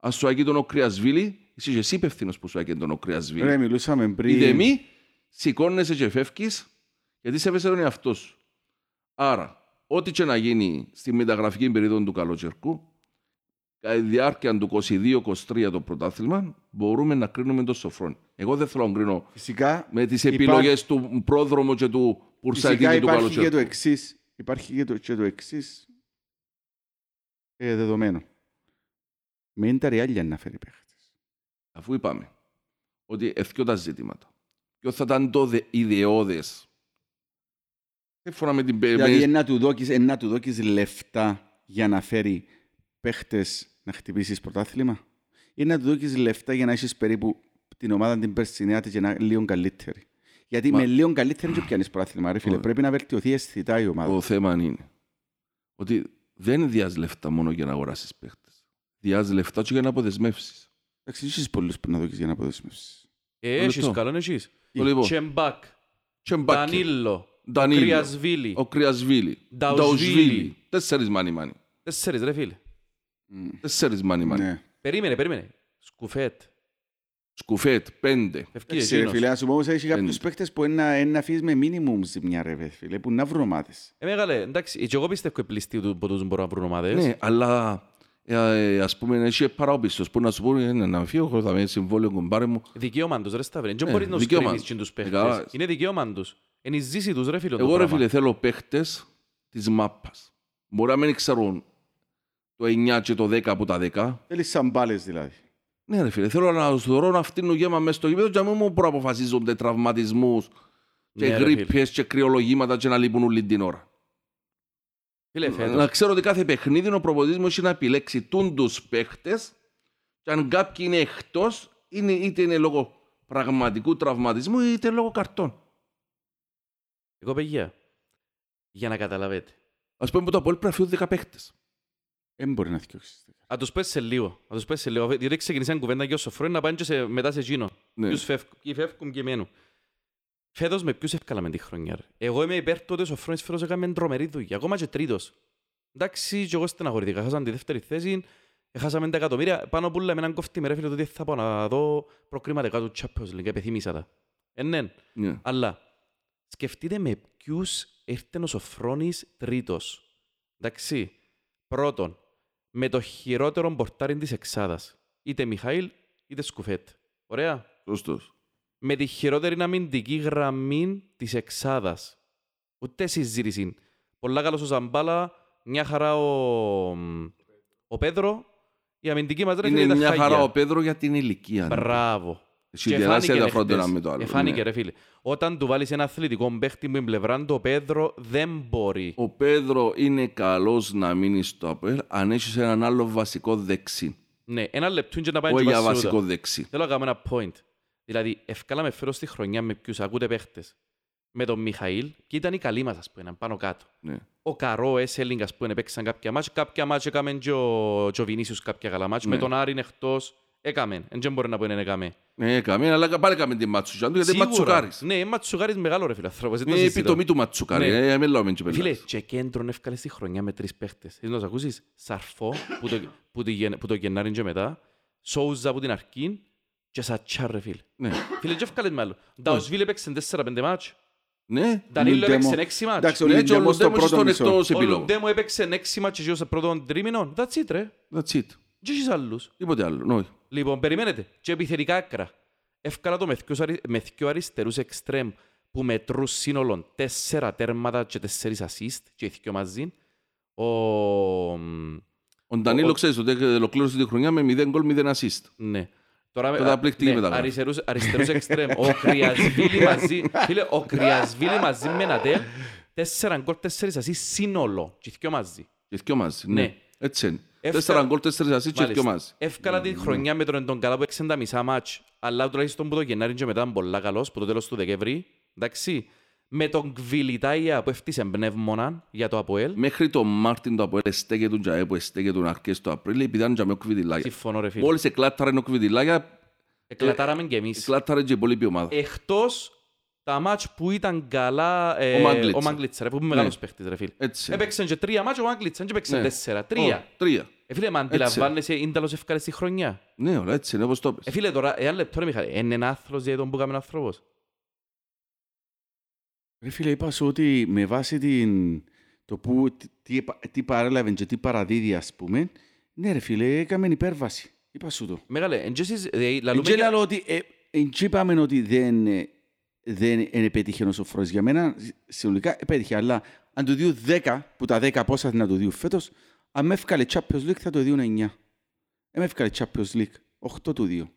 Ας σου Άκη τον Οκριασβίλη, είσαι και εσύ υπεύθυνος που σου Άκη τον Ρε, Οκριασβίλη. μιλούσαμε Είδε πριν. μη, σηκώνεσαι και φεύγεις, γιατί σέβεσαι τον εαυτό σου. Άρα, ό,τι και να γίνει στη μεταγραφική περίοδο του καλοκαιρικού, κατά τη διάρκεια του 22-23 το πρωτάθλημα, μπορούμε να κρίνουμε τον Σοφρόνη. Εγώ δεν θέλω να κρίνω Φυσικά, με τις Υπά- επιλογές του πρόδρομου και του Πουρσαϊτή φυσικά και του υπάρχει και το Καλοτσέρκου. εξής. Υπάρχει και το, και το εξής ε, δεδομένο. Μην τα ριάλια να φέρει παίχτες. Αφού είπαμε ότι εθιώ τα ζητήματα. Ποιο θα ήταν το δε- ιδεώδες. Σύμφωνα με την πε- Δηλαδή, με- εν να του δώκεις, εν να του δώκεις λεφτά για να φέρει παίχτες να χτυπήσεις πρωτάθλημα; Ή να του δώκεις λεφτά για να έχεις περίπου την ομάδα την περσινέα και να λίγο καλύτερη; Γιατί Μα- με λίγο καλύτερη δεν πιάνεις πρωτάθλημα, ρε φίλε. Ωραία. Πρέπει να βελτιωθεί αισθητά η ομάδα. Το θέμα είναι ότι δεν διάς λεφτά μόνο για να αγοράσεις παίχτες. Διάς λεφτά και για να αποδεσμεύσεις. Εντάξει, έχεις πολλούς που να δώκεις για να αποδεσμεύσεις. Ε, το έχεις λεπτό. καλόν εσείς. Το λοιπόν, Τσεμπάκ, και Μπάκερ, Ντανίλο, Ντανίλο, Κρυασβίλη. ο Κρυασβίλη, Νταουσβίλη. Νταουσβίλη. Τέσσερις μάνι μάνι. Τέσσερις ρε φίλε. Μμ. Τέσσερις μάνι μάνι. Ναι. Περίμενε, περίμενε. Σκουφέτ. Σκουφέτ, πέντε. Φεύγει Εντάξει, ρε εκείνος. φίλε, να σου πω όμως έχει κάποιους Πέντε. παίχτες που είναι να αφήσεις με μίνιμουμ ζημιά ρε φίλε, που να βρουν ομάδες. Ε, μεγάλε, εντάξει, και εγώ πιστεύω ότι πληστοί του που τους μπορούν να βρουν ομάδες. Ναι, αλλά ε, ε, ας πούμε έχει παραόπιστος που να σου πούνε «Ναι, να φύγω, εγώ θα με συμβόλαιο κομπάρε μου. Δικαίωμα τους ρε Σταύρε. Δεν Ε, μπορείς να τους δικαίωμα. κρίνεις και τους παίχτες. Καλά. Είναι δικαίωμα τους. Είναι η ζήση τους ρε φίλε το Εγώ ρε πράγμα. φίλε θέλω παίχτες της μάπας. Μπορεί να μην ξέρουν το 9 και το 10 από τα 10. Θέλεις σαν μπάλες δηλαδή. Ναι ρε φίλε, θέλω να τους δωρώ να φτύνουν γέμα μέσα στο γήπεδο και να μην μου προαποφασίζονται τραυματισμούς και Ναι, ρε φίλε. γρήπες και κρυολογήματα και να λείπουν όλη την ώρα. Φίλε, φέτος. Να ξέρω ότι κάθε παιχνίδι ο προπονητής μου έχει να επιλέξει τούν τους παίχτες και αν κάποιοι είναι εκτός, είναι, είτε είναι λόγω πραγματικού τραυματισμού είτε λόγω καρτών. Εγώ παιδιά, για να καταλαβαίνετε. Ας πούμε που το Απόελ πρέπει να φύγουν 10 παίχτες. Δεν μπορεί να θυκιώσεις. Να τους πες σε λίγο. Να τους πες σε λίγο. Διότι ξεκινήσαν κουβέντα και ο Σοφρόνη να πάνε και σε, μετά σε εκείνο. Ναι. Ποιους φεύγουν, ποιοι φεύγουν και μένουν. Φέτος με ποιους έφκαλαμε τη χρονιά. ρε; Εγώ είμαι υπέρ του ότι ο Σοφρόνης φέτος έκαμε τρομερή δουλειά. Ακόμα και τρίτος. Εντάξει, και εγώ στεναχωρηθήκα. Χάσαμε τη δεύτερη θέση. Έχασαμε τα εκατομμύρια. Πάνω που λέμε έναν κοφτή με ρε φίλε το τι θα πάω να δω προκρίματα του Champions League. Επιθυμίσα τα. Ε, ναι. Ναι. Αλλά σκεφτείτε με ποιους ήρθε ο Σοφρόνης τρίτος. Εντάξει. Πρώτον, με το χειρότερο πορτάρι της εξάδας. Είτε Μιχαήλ, είτε Σκουφέτ. Ωραία. Σωστός. Με τη χειρότερη αμυντική γραμμή της εξάδας. Ούτε συζήτηση. Πολλά καλός ο Ζαμπάλα, μια χαρά ο, ο Πέδρο. Η αμυντική μας ρε φίλε Είναι ήταν μια χαρά χάγια. ο Πέδρο για την ηλικία. ναι. Μπράβο. Έχει Και τεράστια φάνηκε διαφορά το χτες. ένα με το άλλο. Ε, Φάνηκε ναι. ρε φίλε. Όταν του βάλεις ένα αθλητικό παίχτη με την πλευρά του, ο Πέδρο δεν μπορεί. Ο Πέδρο είναι καλός να μείνει στο Απόελ αν έχεις έναν άλλο βασικό δεξί. Ναι, ένα λεπτό και να πάει Όχι και για πας σε βασικό ούτα. δεξί. Θέλω να κάνω ένα point. Δηλαδή, ευκάλαμε φέρω στη χρονιά με ποιους ακούτε παίχτες. Με τον Μιχαήλ, και ήταν οι καλοί μας, ας πούμε, πάνω κάτω. Ναι. Ο Καρό, Έσελινγκ, ας πούμε, παίξαν κάποια μάτς. Κάποια μάτς έκαμε και ο, και ο Βινίσιους κάποια καλά μάτς. Ναι. Με τον Άρη είναι εκτός. έκαμε. Δεν μπορεί να πω είναι έκαμε. Ναι, έκαμε, αλλά πάλι έκαμε την Ματσουκάρης του, γιατί Ματσουκάρης. Ναι, Ματσουκάρης μεγάλο ρε φίλε άνθρωπος. δεν το Είναι η συζητώ. επιτομή του Ματσουκάρη, Ναι. ε, με λέμε και Φίλε, πελάς. και κέντρον εύκαλε στη χρονιά με τρεις παίχτες. Θες να τους ακούσεις; Σαρφό, που το, που το, γεν- που το Γενάρη και μετά. Σόουζα που την αρκή. Και Σατσάρ ρε φίλε. Ναι. Φίλε, και εύκαλες με άλλο. Νταοσβίλ έπαιξε 4-5 μάτς. Ναι, Ντανίλο Λουντέμο. έπαιξε 6 μάτς. Εντάξει, ο ναι, και ο Λουντέμο στο Λουντέμος πρώτο στον μισό. εκτός Ο επιλόγο. Λουντέμο έπαιξε 6 μάτς και ο πρώτο τρίμηνο. That's it ρε. That's it. Και έχεις άλλους. Τίποτε άλλο, όχι. Λοιπόν, περιμένετε. Και επιθετικά άκρα. Εύκολα το με δυο αρι- με δυο αριστερούς εξτρέμ που μετρούν σύνολον τέσσερα τέρματα και τέσσερις assist και οι δυο μαζί. Ο... μ, Ο Ντανίλο ο- ξέρεις ότι ολοκλήρωσε τη χρονιά με 0 γκολ, 0 assist. Ναι. Τώρα, Καταπληκτική ναι, μεταγραφή. αριστερούς, αριστερούς εξτρέμ. Ο Κρυασβίλη μαζί, φίλε, ο Κρυασβίλη μαζί με ένα τέλ, τέσσερα γκολ, τέσσερις assist σύνολο. Και οι δυο μαζί. Και δυο μαζί, Ναι. ναι. Έτσι είναι. Εύκα- Τέσσερα γκολ, τέσσερις assist και δυο μαζί. Εύκολα τη χρονιά με τον Εντον Καλά που έξαν τα μισά μάτς, αλλά τουλάχιστον που το Γενάρη και μετά είναι πολλά καλός, που το τέλος του Δεκέμβρη, εντάξει. Με τον Κβιλιτάια που έφτιασε πνεύμονα για το ΑΠΟΕΛ, Μέχρι τον Μάρτιν το Αποέλ στέκε τον Τζαέ που στέκε τον αρκές το Απρίλιο επειδή ήταν τζαμέ ο Κβιτιλάγια. συμφωνώ ρε φίλε. Μόλις εκλάτταρε ο Κβιτιλάγια, Εκλατάραμε κι εμείς. εκλάτταρε και η υπόλοιπη ομάδα. Εκτός τα μάτς που ήταν καλά ε, Ο Μάγκλιτσα. ο Μάγκλιτσα, ρε, που είναι μεγάλος παίχτης ρε φίλε. Έτσι. Έπαιξαν και τρία μάτς ο Μάγκλιτσα, δεν έπαιξαν Ναι. τέσσερα, τρία. Ω, Τρία. Ε, φίλε, μα αντιλαμβάνεσαι, είναι τέλος ευκάλες στη χρονιά. Ναι, όλα έτσι είναι όπως το Ε, πες. φίλε, τώρα, ένα λεπτό ρε Μιχάλη, είναι ένα άθλος για τον που έκαμε άνθρωπος. Ρε φίλε, είπα σου ότι με βάση την, το που, τι, τι, τι παρέλαβε και τι παραδίδει, ας πούμε, ναι ρε φίλε, έκαμε υπέρβαση. Είπα σου το. Μεγάλε, εν και εσείς, δηλαδή, Εν λαλούμε και για- λέω ότι, ε, εν και είπαμε ότι δεν, ε, δεν είναι πέτυχε ο Σοφρός. Για μένα, συνολικά, επέτυχε. Αλλά αν του δίνουν 10, που τα 10 πόσα να του δίνουν φέτος, αν με έφκαλε Champions League θα το δίνουν 9. Δεν με έφκαλε Champions League. 8 του 2.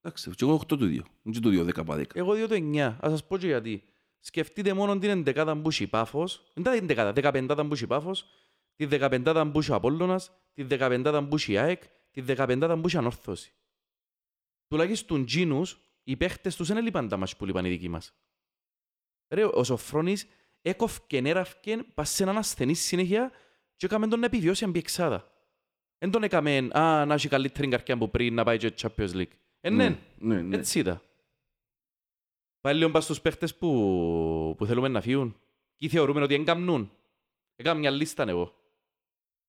Εντάξει, και εγώ 8 του 2. Δεν του 2, 10 από 10. Εγώ διώ το 9. Ας σας πω και γιατί. Σκεφτείτε μόνο την εντεκάδα που έχει η Πάφος, δεν είναι εντεκάδα, δεκαπεντάδα που έχει η Πάφος, τη δεκαπεντάδα που έχει ο Απόλλωνας, τη δεκαπεντάδα που έχει η ΑΕΚ, τη δεκαπεντάδα που έχει η Ανόρθωση. Τουλάχιστον τζίνους, οι παίχτες τους δεν έλειπαν τα μάτς που λείπαν οι δικοί μας. Ρε, ο Σοφρόνης έκοφκεν, έραφκεν, πας σε έναν ασθενή συνέχεια και έκαμε τον να επιβιώσει αμπιεξάδα. Δεν τον έκαμε, α, να έχει καλύτερη καρκιά από πριν να πάει και Champions League. Ε, ναι, ναι, ναι. έτσι ήταν. Πάλι λίγο πας στους παίχτες που, που θέλουμε να φύγουν. Και θεωρούμε ότι εγκαμνούν. Έκανα μια λίστα εγώ.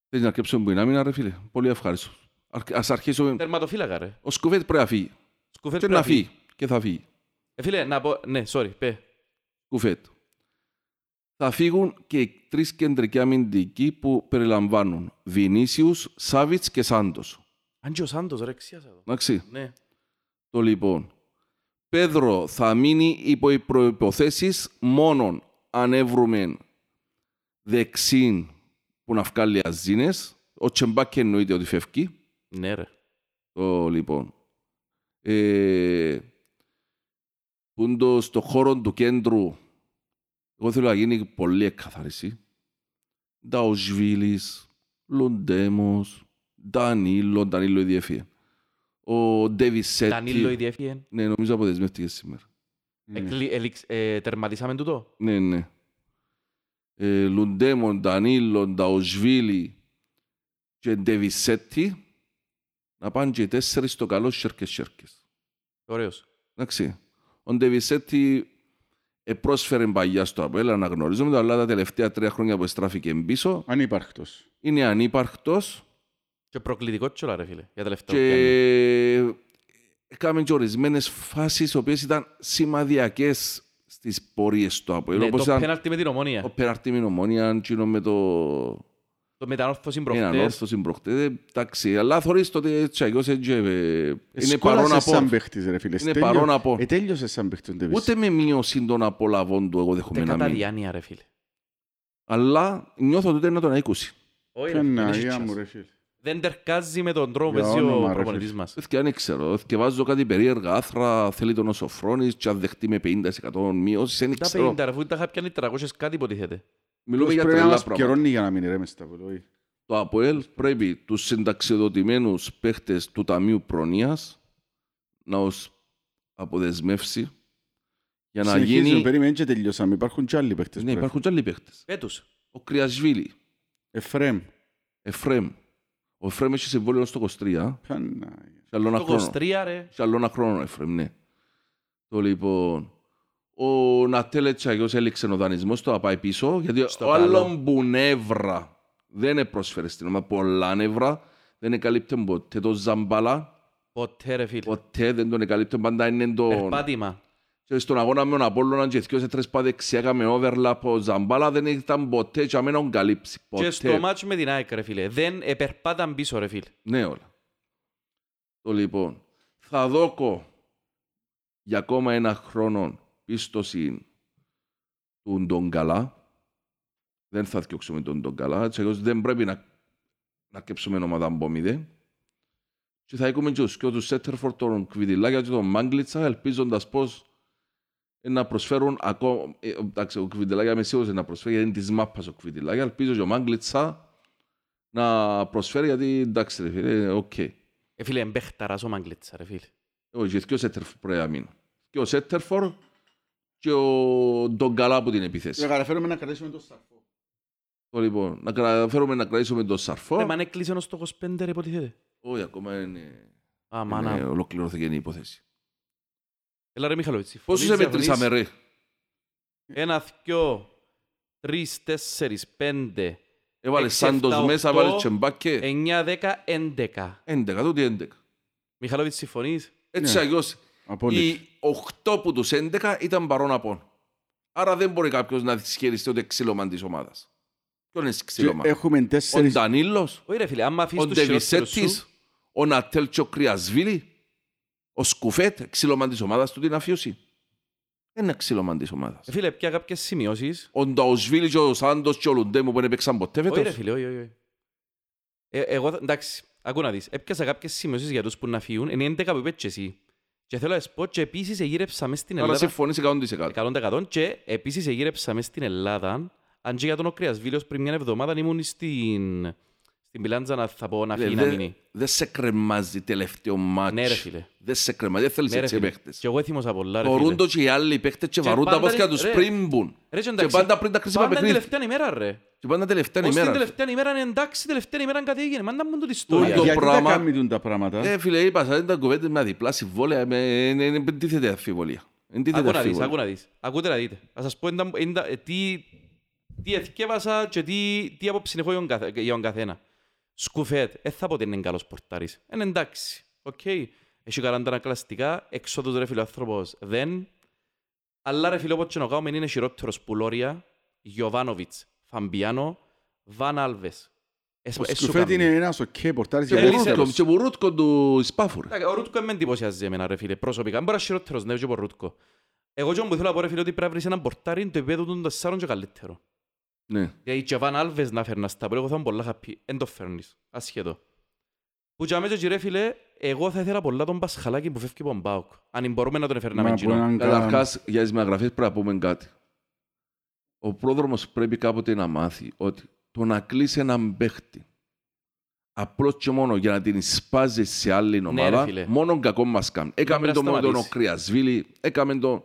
Θέλεις να αρκέψουμε που είναι άμυνα, ρε φίλε; Πολύ ευχαριστώ. Αρ- Ας αρχίσουμε. Τερματοφύλακα ρε. Ο Σκουβέτ πρέπει να φύγει. Σκουφέτ Και πρέπει να φύγει. Και θα φύγει. Ε, φίλε, να πω, ναι, sorry, πέ. Σκουβέτ. Θα φύγουν και οι τρεις κεντρικοί αμυντικοί που περιλαμβάνουν Βινίσιους, Σάβιτς και Σάντος. Αν και ο Σάντος ρε, ξιάσα το. Εντάξει. Ναι. Το λοιπόν. Πέδρο θα μείνει υπό οι προϋποθέσεις μόνον αν έβρουμε δεξίν που να βγάλει αζίνες. Ο Τσεμπάκ εννοείται ότι φεύγει. Ναι ρε. Το λοιπόν. Ε, πούντο στο χώρο του κέντρου εγώ θέλω να γίνει πολύ εκκαθαρισή. Νταοσβίλης, Λοντέμος, Ντανίλο, Ντανίλο ήδη έφυγε. Ο Ντεβισέτη. Ντανίλο ήδη έφυγε. Ναι, νομίζω αποδεσμεύτηκε σήμερα. Εκλει- ελιξ- ε, Τερματίσαμε τούτο; Ναι, ναι. Ε, Λουντέμον, Ντανίλο, Νταοσβίλη και Ντεβισέτη να πάνε και οι τέσσερις στο καλό σέρκες σέρκες. Ωραίος. Εντάξει. Ο Ντεβισέτη πρόσφερε παγιά στο Απέλ, αναγνωρίζουμε, αλλά τα τελευταία τρία χρόνια που στράφηκε πίσω Ανύπαρκτος. είναι ανύπαρκτος Και προκλητικό τσόλα ρε φίλε. Για τελευταίο. και έκαμε και ορισμένες φάσεις οι οποίες ήταν σημαδιακές στις πορείες του Απέλ. Ναι, όπως το ήταν πέναλτι με την ομόνια. ο πέναρτη με νομόνια, εκείνο με το Το μετανόρθωση έναν προχτές. όρθωση προχτές. Ε, Εντάξει, αλλά θωρείς το ότι έτσι αγιώς έτσι, ε, είναι Σκόλασες παρόν από... σαν παίχτης ρε φίλε. Είναι Τέλειο- παρόν από... Ε, τέλειωσες σαν παίχτης ο Ντεβις. Ούτε με μείωση των απολαβών του εγώ δέχομαι Ούτε να κατά μην. διάνοια ρε φίλε. Αλλά νιώθω ότι είναι τον 20. Όχι, ρε, Ποια φίλε, να, δεν έχει γεια chance. μου ρε φίλε. Δεν τερκάζει με τον τρόπο που Για παίζει όνομα, ο ρε προπονητής φίλε. μας. Και δεν ξέρω. Και βάζω κάτι περίεργα άθρα, θέλει τον ο Σοφρόνης και αν δεχτεί με 50% μείωση, δεν Τα ξέρω. 50 ρε, αφού τα είχα πιάνει 300 κάτι υποτίθεται. Μιλούμε για Πρέπει να τρελά μας πράγματα. πιερώνει για να μην ηρέμει στα βολόι. Το ΑΠΟΕΛ πρέπει τους συνταξιδοτημένους παίχτες του Ταμείου Προνοίας να os αποδεσμεύσει για να Συνεχίζουμε, γίνει... περίμενε και τελειώσαμε. Υπάρχουν και άλλοι παίχτες. Ναι, πρέπει. υπάρχουν και άλλοι παίχτες. Πέτους. Ο Κρυασβίλη, Εφρέμ. Εφρέμ. Ο Εφρέμ έχει συμβόλαιο στο 23. Ποια να, Και άλλο ένα Το χρόνο. 23 ρε. Και άλλο ένα χρόνο, Εφραίμ, ναι. Το λοιπόν... Ο Νατέλετς αγιώς έληξε ο δανεισμός του, να πάει πίσω, γιατί Στο ο καλό. άλλον που νεύρα δεν πρόσφερε στην ομάδα, πολλά νεύρα, δεν εκαλύπτε ποτέ το Ζαμπάλα, Ποτέ ρε φίλε. ποτέ δεν τον εκαλύπτε, πάντα είναι το... Περπάτημα. Και στον αγώνα με τον Απόλλωνα και δυο σε τρεις πά δεξιά έκαμε overlap ο Ζαμπάλα δεν ήταν ποτέ και αμένα τον καλύψει. Και στο Ποτέ. μάτσο με την ΑΕΚ ρε φίλε. Δεν επερπάταν πίσω ρε φίλε. Ναι όλα. Το λοιπόν, θα δώκω για ακόμα ένα χρόνο πίστοση του Ντογκαλά. Δεν θα διώξουμε τον Ντογκαλά, έτσι αλλιώς δεν πρέπει να, να κέψουμε ομάδα μπομίδε. Και θα έχουμε και τους, και τους Σέτερφορ, τον Κβιδιλάκια και τον Μάγκλιτσα, ελπίζοντας πως ε, να προσφέρουν ακόμα... Ε, εντάξει, ο Κβιδιλάκια είμαι σίγουρος να προσφέρει, γιατί είναι της μάπας ο Κβιδιλάκια. Ελπίζω και ο Μάγκλιτσα να προσφέρει, γιατί εντάξει ρε φίλε, οκ. Ε, φίλε, εμπέχταρας ο Μαγκλίτσα ρε φίλε. Όχι, και ο Σέτερφορ πρέπει να μείνει. Και ο Σέτερφορ και ο Ντογκαλά που την επίθεση. Να καταφέρουμε να κρατήσουμε το σαρφό. Το λοιπόν, να καταφέρουμε να κρατήσουμε τον Ρε, Σαρφό. μα αν έκλεισε ως το 25 ρε υποτίθεται. Όχι, ακόμα είναι, Α, είναι μάνα. ολοκληρώθηκε η υπόθεση. Έλα ρε Μιχαλόβιτς. Πόσους συμφωνείς, εμετρήσαμε διαφωνείς; ρε; Ένα, δυο, τρεις, τέσσερις, πέντε, Έβαλες Έξι, Σάντος εφτά, μέσα, οχτώ, έβαλε Τσεμπάκε. εννιά, δέκα, έντεκα. 11, τούτη 11. Μιχαλόβιτς, συμφωνείς; Έτσι Ναι. αλλιώς, Απόλυτα. οι 8 που τους 11 ήταν παρόν απόν. Άρα δεν μπορεί κάποιος να ισχυριστεί ότι ξύλωμα της ομάδας. Ποιον είναι ξύλωμα. Και Έχουμε Ο τέσσερις... Ντανίλος, Όχι ρε φίλε, άμα ο αφήσεις τους χειρότερους Ντεβισέτης, σου, ο Νατέλ και ο Κρυασβίλη, ο Σκουφέτ, ξύλωμα της ομάδας του την αφίωση. Είναι ξύλωμα της ομάδας. ε, φίλε, πια κάποιες σημειώσεις. Ο Νταουσβίλη και ο Σάντος και ο Λουντέμου που δεν παίξαν ποτέ Όχι ρε φέτος. φίλε, όχι, όχι. όχι. Ε, εγώ, θα- εντάξει, ακού να δεις. Έπιασα κάποιες σημειώσεις για τους που να φύγουν. Είναι 11 που είπες και εσύ. Και θέλω να σου πω και επίσης εγύρεψα μες στην Άρα Ελλάδα. συμφωνείς 100%. 100% και επίσης εγύρεψα μες στην Ελλάδα. Αν και για τον Οκριασβίλιος πριν μια εβδομάδα ήμουν στην, στην Πιλάντζα να θα πω να Δε- φύγει να δε- μείνει. Δεν σε κρεμάζει τελευταίο μάτς. Ναι ρε φίλε. Δεν σε κρεμάζει. Δεν θέλεις Ναι, ρε, έτσι οι φίλε. παίχτες. Και εγώ έθιμωσα πολλά ρε Θωρούν φίλε. το και οι άλλοι παίχτες και Και βαρούν τα πάντα πόθηκια ρε, τους ρε. πριν μπουν. Ρε, και Και εντάξει, πάντα πριν τα κρίσιμα πάντα την παιχνίδια. τελευταία ημέρα ρε. Και πάντα τελευταία Ως την ημέρα. τελευταία ημέρα είναι εντάξει, τελευταία ημέρα κάτι έγινε. Μάντα μου τούτη Ούντο ιστορία. το Γιατί τα πράγμα- κάνουν τα πράγματα; Ε, φίλε, είπα, σαν ήταν κουβέντες με διπλά συμβόλαια, με- είναι είναι αντίθετη αμφιβολία. Αντίθετη Ακού να δεις, αμφιβολία. ακού να δεις. Ακούτε να δείτε. Θα σας πω εντα- εντα- ε, τι, τι εθκεύασα και τι, τι άποψη έχω για τον καθε- για τον καθένα. Σκουφέτ, δεν θα πω ότι είναι καλός πορτάρης. Είναι εντάξει. Οκ. Έχει καλά αντανακλαστικά, εξόδους ρε φίλε ο άνθρωπος δεν. Αλλά ρε φίλε όπως και να κάνουμε είναι χειρότερος που Λόρια, Γιωβάνοβιτς, Φαμπιάνο, Βαν Άλβες. Εσ- Ο εσ- σου Σκουφέτη κάνει. είναι ένας οκ πορτάρις Και για Ελίσσερος. Μπουρούτκο- δεύτερος. Και Μπουρούτκο του Σπάφου. ρε. Εντάξει, Ο Ρούτκο με εντυπωσιάζει εμένα ρε φίλε, προσωπικά. Μπορεί να χειρότερος, ναι, και ο Ρούτκο. Εγώ και που θέλω να πω ρε φίλε ότι πρέπει να βρεις έναν πορτάρι το επίπεδο των τεσσάρων και καλύτερο. Ναι. Γιατί και ο Βαν Άλβες να φέρνας τα που εγώ θα είμαι πολλά χαπή. Εν το φέρνεις, ασχέτω. Που και αμέσως ρε φίλε, εγώ θα ήθελα πολλά τον Πασχαλάκη που φεύγει από τον Πάουκ. Αν μπορούμε να τον φέρναμε Μα εκείνο. που έναν κα- Καταρχάς, για τις μεταγραφές πρέπει να πούμε κάτι. Ο πρόδρομος πρέπει κάποτε να μάθει ότι το να κλείσει έναν παίχτη απλώς και μόνο για να την σπάζεις σε άλλη Ναι, ομάδα, ρε φίλε. μόνο κακό μας κάνει. Έκαμε πρέπει το να με τον σταματήσει. Οκριασβίλη, έκαμε το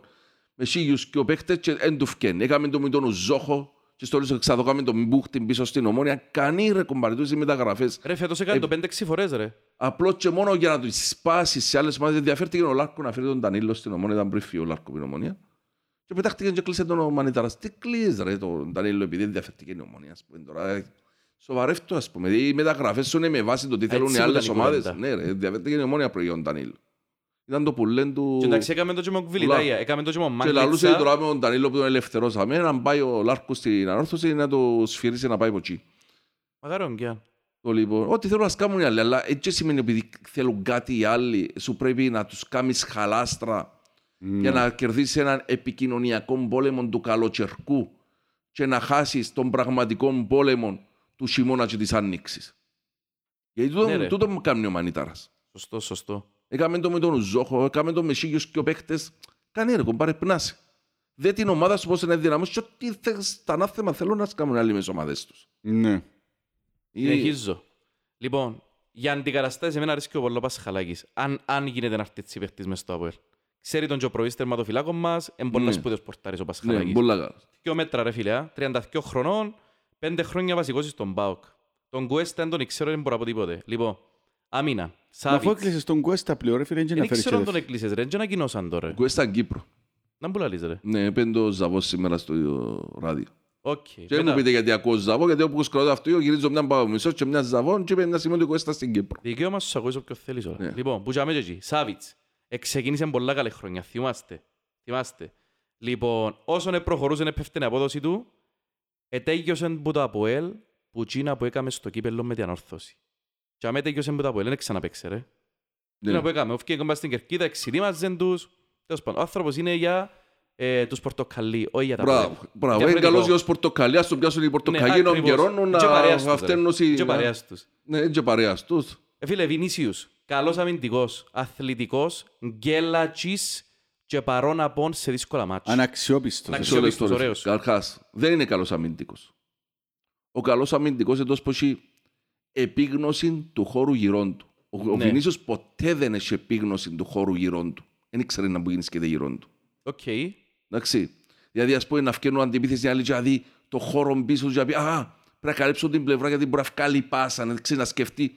με σίγιους και ο παίχτες και δεν του φκένει. Έκαμε το με τον Ουζόχο και στο τέλος ξαδοκάμε τον Μπούχτιν πίσω στην Ομόνια. Κανείς ρε κομπαριτούς οι μεταγραφές. Ρε φέτος έκανε Ε, το 5-6 φορές ρε. Απλώς και μόνο για να του σπάσει σε άλλες ομάδες. Ενδιαφέρθηκε ο Λάρκο να φέρει τον Ντανίλο στην Ομόνια, ήταν πριν φύγει ο Λάρκο από την Ομόνια. Και πετάχτηκε και κλείσε τον Μανιτάρας. Τι κλείζεις ρε τον Ντανίλο επειδή ενδιαφέρθηκε η Ομόνια. ας πούμε, τώρα. Ε, Σοβαρεύτο ας πούμε. Οι μεταγραφές σου είναι με βάση το τι θέλουν Έτσι οι που άλλες ήταν η ομάδες. κουβέντα. Ναι ρε, ενδιαφέρθηκε η Ομόνια προϊόν Ντανίλο. Ήταν το πουλέν του... Και εντάξει έκαμε το και με ο Κβιλιτάγια, έκαμε το και με ο Και λαλούσε Μάγκλητσα. τώρα με τον Ντανίλο που τον ελευθερώσαμε, να πάει ο Λάρκος στην ανόρθωση να το σφυρίσει να πάει από εκεί. Μακάρι ο Γκιάν. Το λοιπόν, ό,τι θέλουν να κάνουν οι άλλοι, αλλά έτσι σημαίνει επειδή θέλουν κάτι οι άλλοι, σου πρέπει να τους κάνεις χαλάστρα Ναι. για να κερδίσεις έναν επικοινωνιακό πόλεμο του καλοτσερκού και να χάσεις τον πραγματικό πόλεμο του χειμώνα και της άνοιξης. Γιατί τούτο, Ναι, ρε. τούτο μου κάνει ο Μανιτάρας. Σωστό, σωστό. Έκαμε το με τον Ζόχο, έκαμε το με Σίγιος και ο παίχτες. Κάνε ρε κομπάρε πνάσε. Δε την ομάδα σου πώς είναι δυναμός και ό,τι θες, τα ανάθεμα θέλουν να σκάμουν άλλοι μες τις ομάδες τους. Ναι. Ή- Συνεχίζω. Λοιπόν, για αντικαταστάσεις εμένα αρέσκει ο Πolo Πασχαλάκης. Αν, αν γίνεται να έρθει έτσι παίχτης μες στο ΑΠΟΕΛ. Ξέρει τον και ο πρωίς τερματοφυλάκων μας, είναι πολλά Ναι. σπουδαίος πορτάρης ο Ναι, Πασχαλάκης. πολλά καλά. Δυο μέτρα ρε φίλε, α. 32 χρονών, 5 χρόνια βασικός στον ΠΑΟΚ. Τον Κουέστα δεν τον ξέρω, δεν μπορώ να πω τίποτε. Λοιπόν, άμυνα. Μα αφού Σάβιτς. έκλεισες τον Κουέστα πλέον, ρε φίλε, δεν Δεν να φέρει ξέρω αν και τον έκλεισες ρε, δεν ανακοινώσαν τώρα. Κουέστα Κύπρο. Να μου λαλείς ρε. Ναι, πέντε ο Ζαβός σήμερα στο ράδιο. Οκ. Και δεν μου Μετά, πείτε γιατί ακούω Ζαβό, γιατί όπου σκοτώ αυτό, γυρίζω μια πάω μισός και μια Ζαβόν και είπε να σημαίνει ότι Κουέστα στην Κύπρο. Δικαίωμα σου ακούεις όποιος θέλεις όλα. Ναι. Λοιπόν, που είχαμε και εκεί. Σάβιτς. Εξεκίνησε πολλά καλή χρόνια. Θυμάστε. Θυμάστε. Λοιπόν, όσον προχωρούσε έπεφτε η απόδοση του, ετέγιωσε που το Αποέλ που τσίνα που έκαμε στο κύπελλο με την ανόρθωση. Και αμέ τέγιωσε που το Αποέλ, δεν ξαναπαίξε ρε. Τσίνα που Ναι. έκαμε, όφηκε κομπά στην Κερκίδα, εξηρήμαζεν τους. Τέλος πάντων, ο άνθρωπος είναι για ε, τους πορτοκαλί, όχι για τα Μπράβο, Αποέλ. μπράβο. Είναι Διαφορετικό. καλός για ως πορτοκαλί, ας τον πιάσουν οι πορτοκαλί Ναι, να ακριβώς. γερώνουν Και παρέας τους, ρε. αυτένωση. Και παρέας τους. Ναι, είναι και παρέας τους. Ε, φίλε, Βινίσιους, καλός αμυντικός, αθλητικός, γκέλατζης και παρόν απόν σε δύσκολα μάτσια. Αναξιόπιστος. Να ρε. ξέρω- Αξιόπιστος, Αξιόπιστος, ωραίος. Καταρχάς, δεν είναι καλός αμυντικός. Ο καλός αμυντικός εντός που έχει επίγνωση του χώρου γυρών του. Ο, ο Ναι. Βινίσιος ποτέ δεν έχει επίγνωση του χώρου γυρών του. Δεν ήξερε να μπορεί και γυρών του. Οκ. Εντάξει. Δηλαδή, ας πούμε, να φτιάχνουν αντιπίθεση άλλη και να δει το χώρο πίσω του και να πει «Α, πρέπει να καλύψω την πλευρά γιατί μπορεί να βγάλει πάσα, να, ξέρεις, να σκεφτεί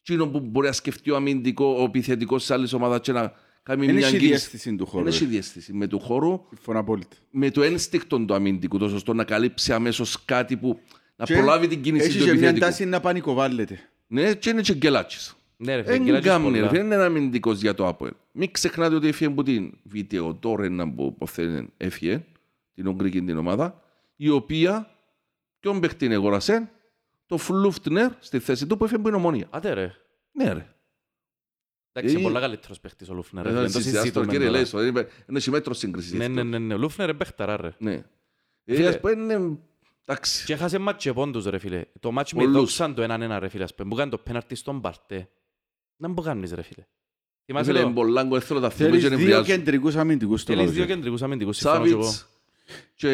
εκείνο που μπορεί να σκεφτεί ο αμυντικό, ο επιθετικός της άλλης ομάδας και να κάνει Δεν μια έχει αγγίση. διέστηση του χώρου. Δεν έχει ρε. διέστηση. Με του χώρου Συμφωνώ απόλυτα. με το ένστικτο του αμυντικού, το σωστό να καλύψει αμέσως κάτι που να Και προλάβει την κίνηση Έχει του και μια επιθετικού. τάση να πανικοβάλλεται. Ναι, και είναι και γκελάτσις. Ναι ρε φίλε, Δεν γελάτσες κάνει, πολλά. δεν είναι ένα αμυντικός για το Αποέλ. Μην ξεχνάτε ότι έφυγε από την βίντεο τώρα να που υποθέτει έφυγε, την Ουγγρική την ομάδα, η οποία ποιον παίχτη αγορασε, το Φλούφτνερ στη θέση του που έφυγε από την Ομόνια. Άντε ρε. Ναι ρε. Εντάξει, είναι Ε, πολλά καλύτερος παίχτης ο Λούφνερ. ρε, Ε, φίλε, το συζητάς συζητούμε τώρα, κύριε τώρα. Λέισο, δεν είπε- δεν έχει μέτρο σύγκριση. Ναι, αυτό. ναι, ναι, ναι, ο Λούφνερ είναι παίχταρα ρε. Ναι. Φίλε. Ε, ας πούμε, είναι- εντάξει. Και έχασε μάτς και πόντους ρε φίλε. Το μάτς με Πολλούς. δόξαν το 1-1 ρε φίλε. ας πούμε, Που κάνει το πέναρτι στον Μπαρτέ. Να μου κάνεις ρε φίλε. Θυμάσαι Φίλε, το. Μπολάγκο, θέλω τα θυμίζω Θέλεις και δύο νευριάζω. κεντρικούς αμυντικούς στο Θέλεις δύο λαό. κεντρικούς αμυντικούς. συμφωνώ και εγώ. Σάβιτς και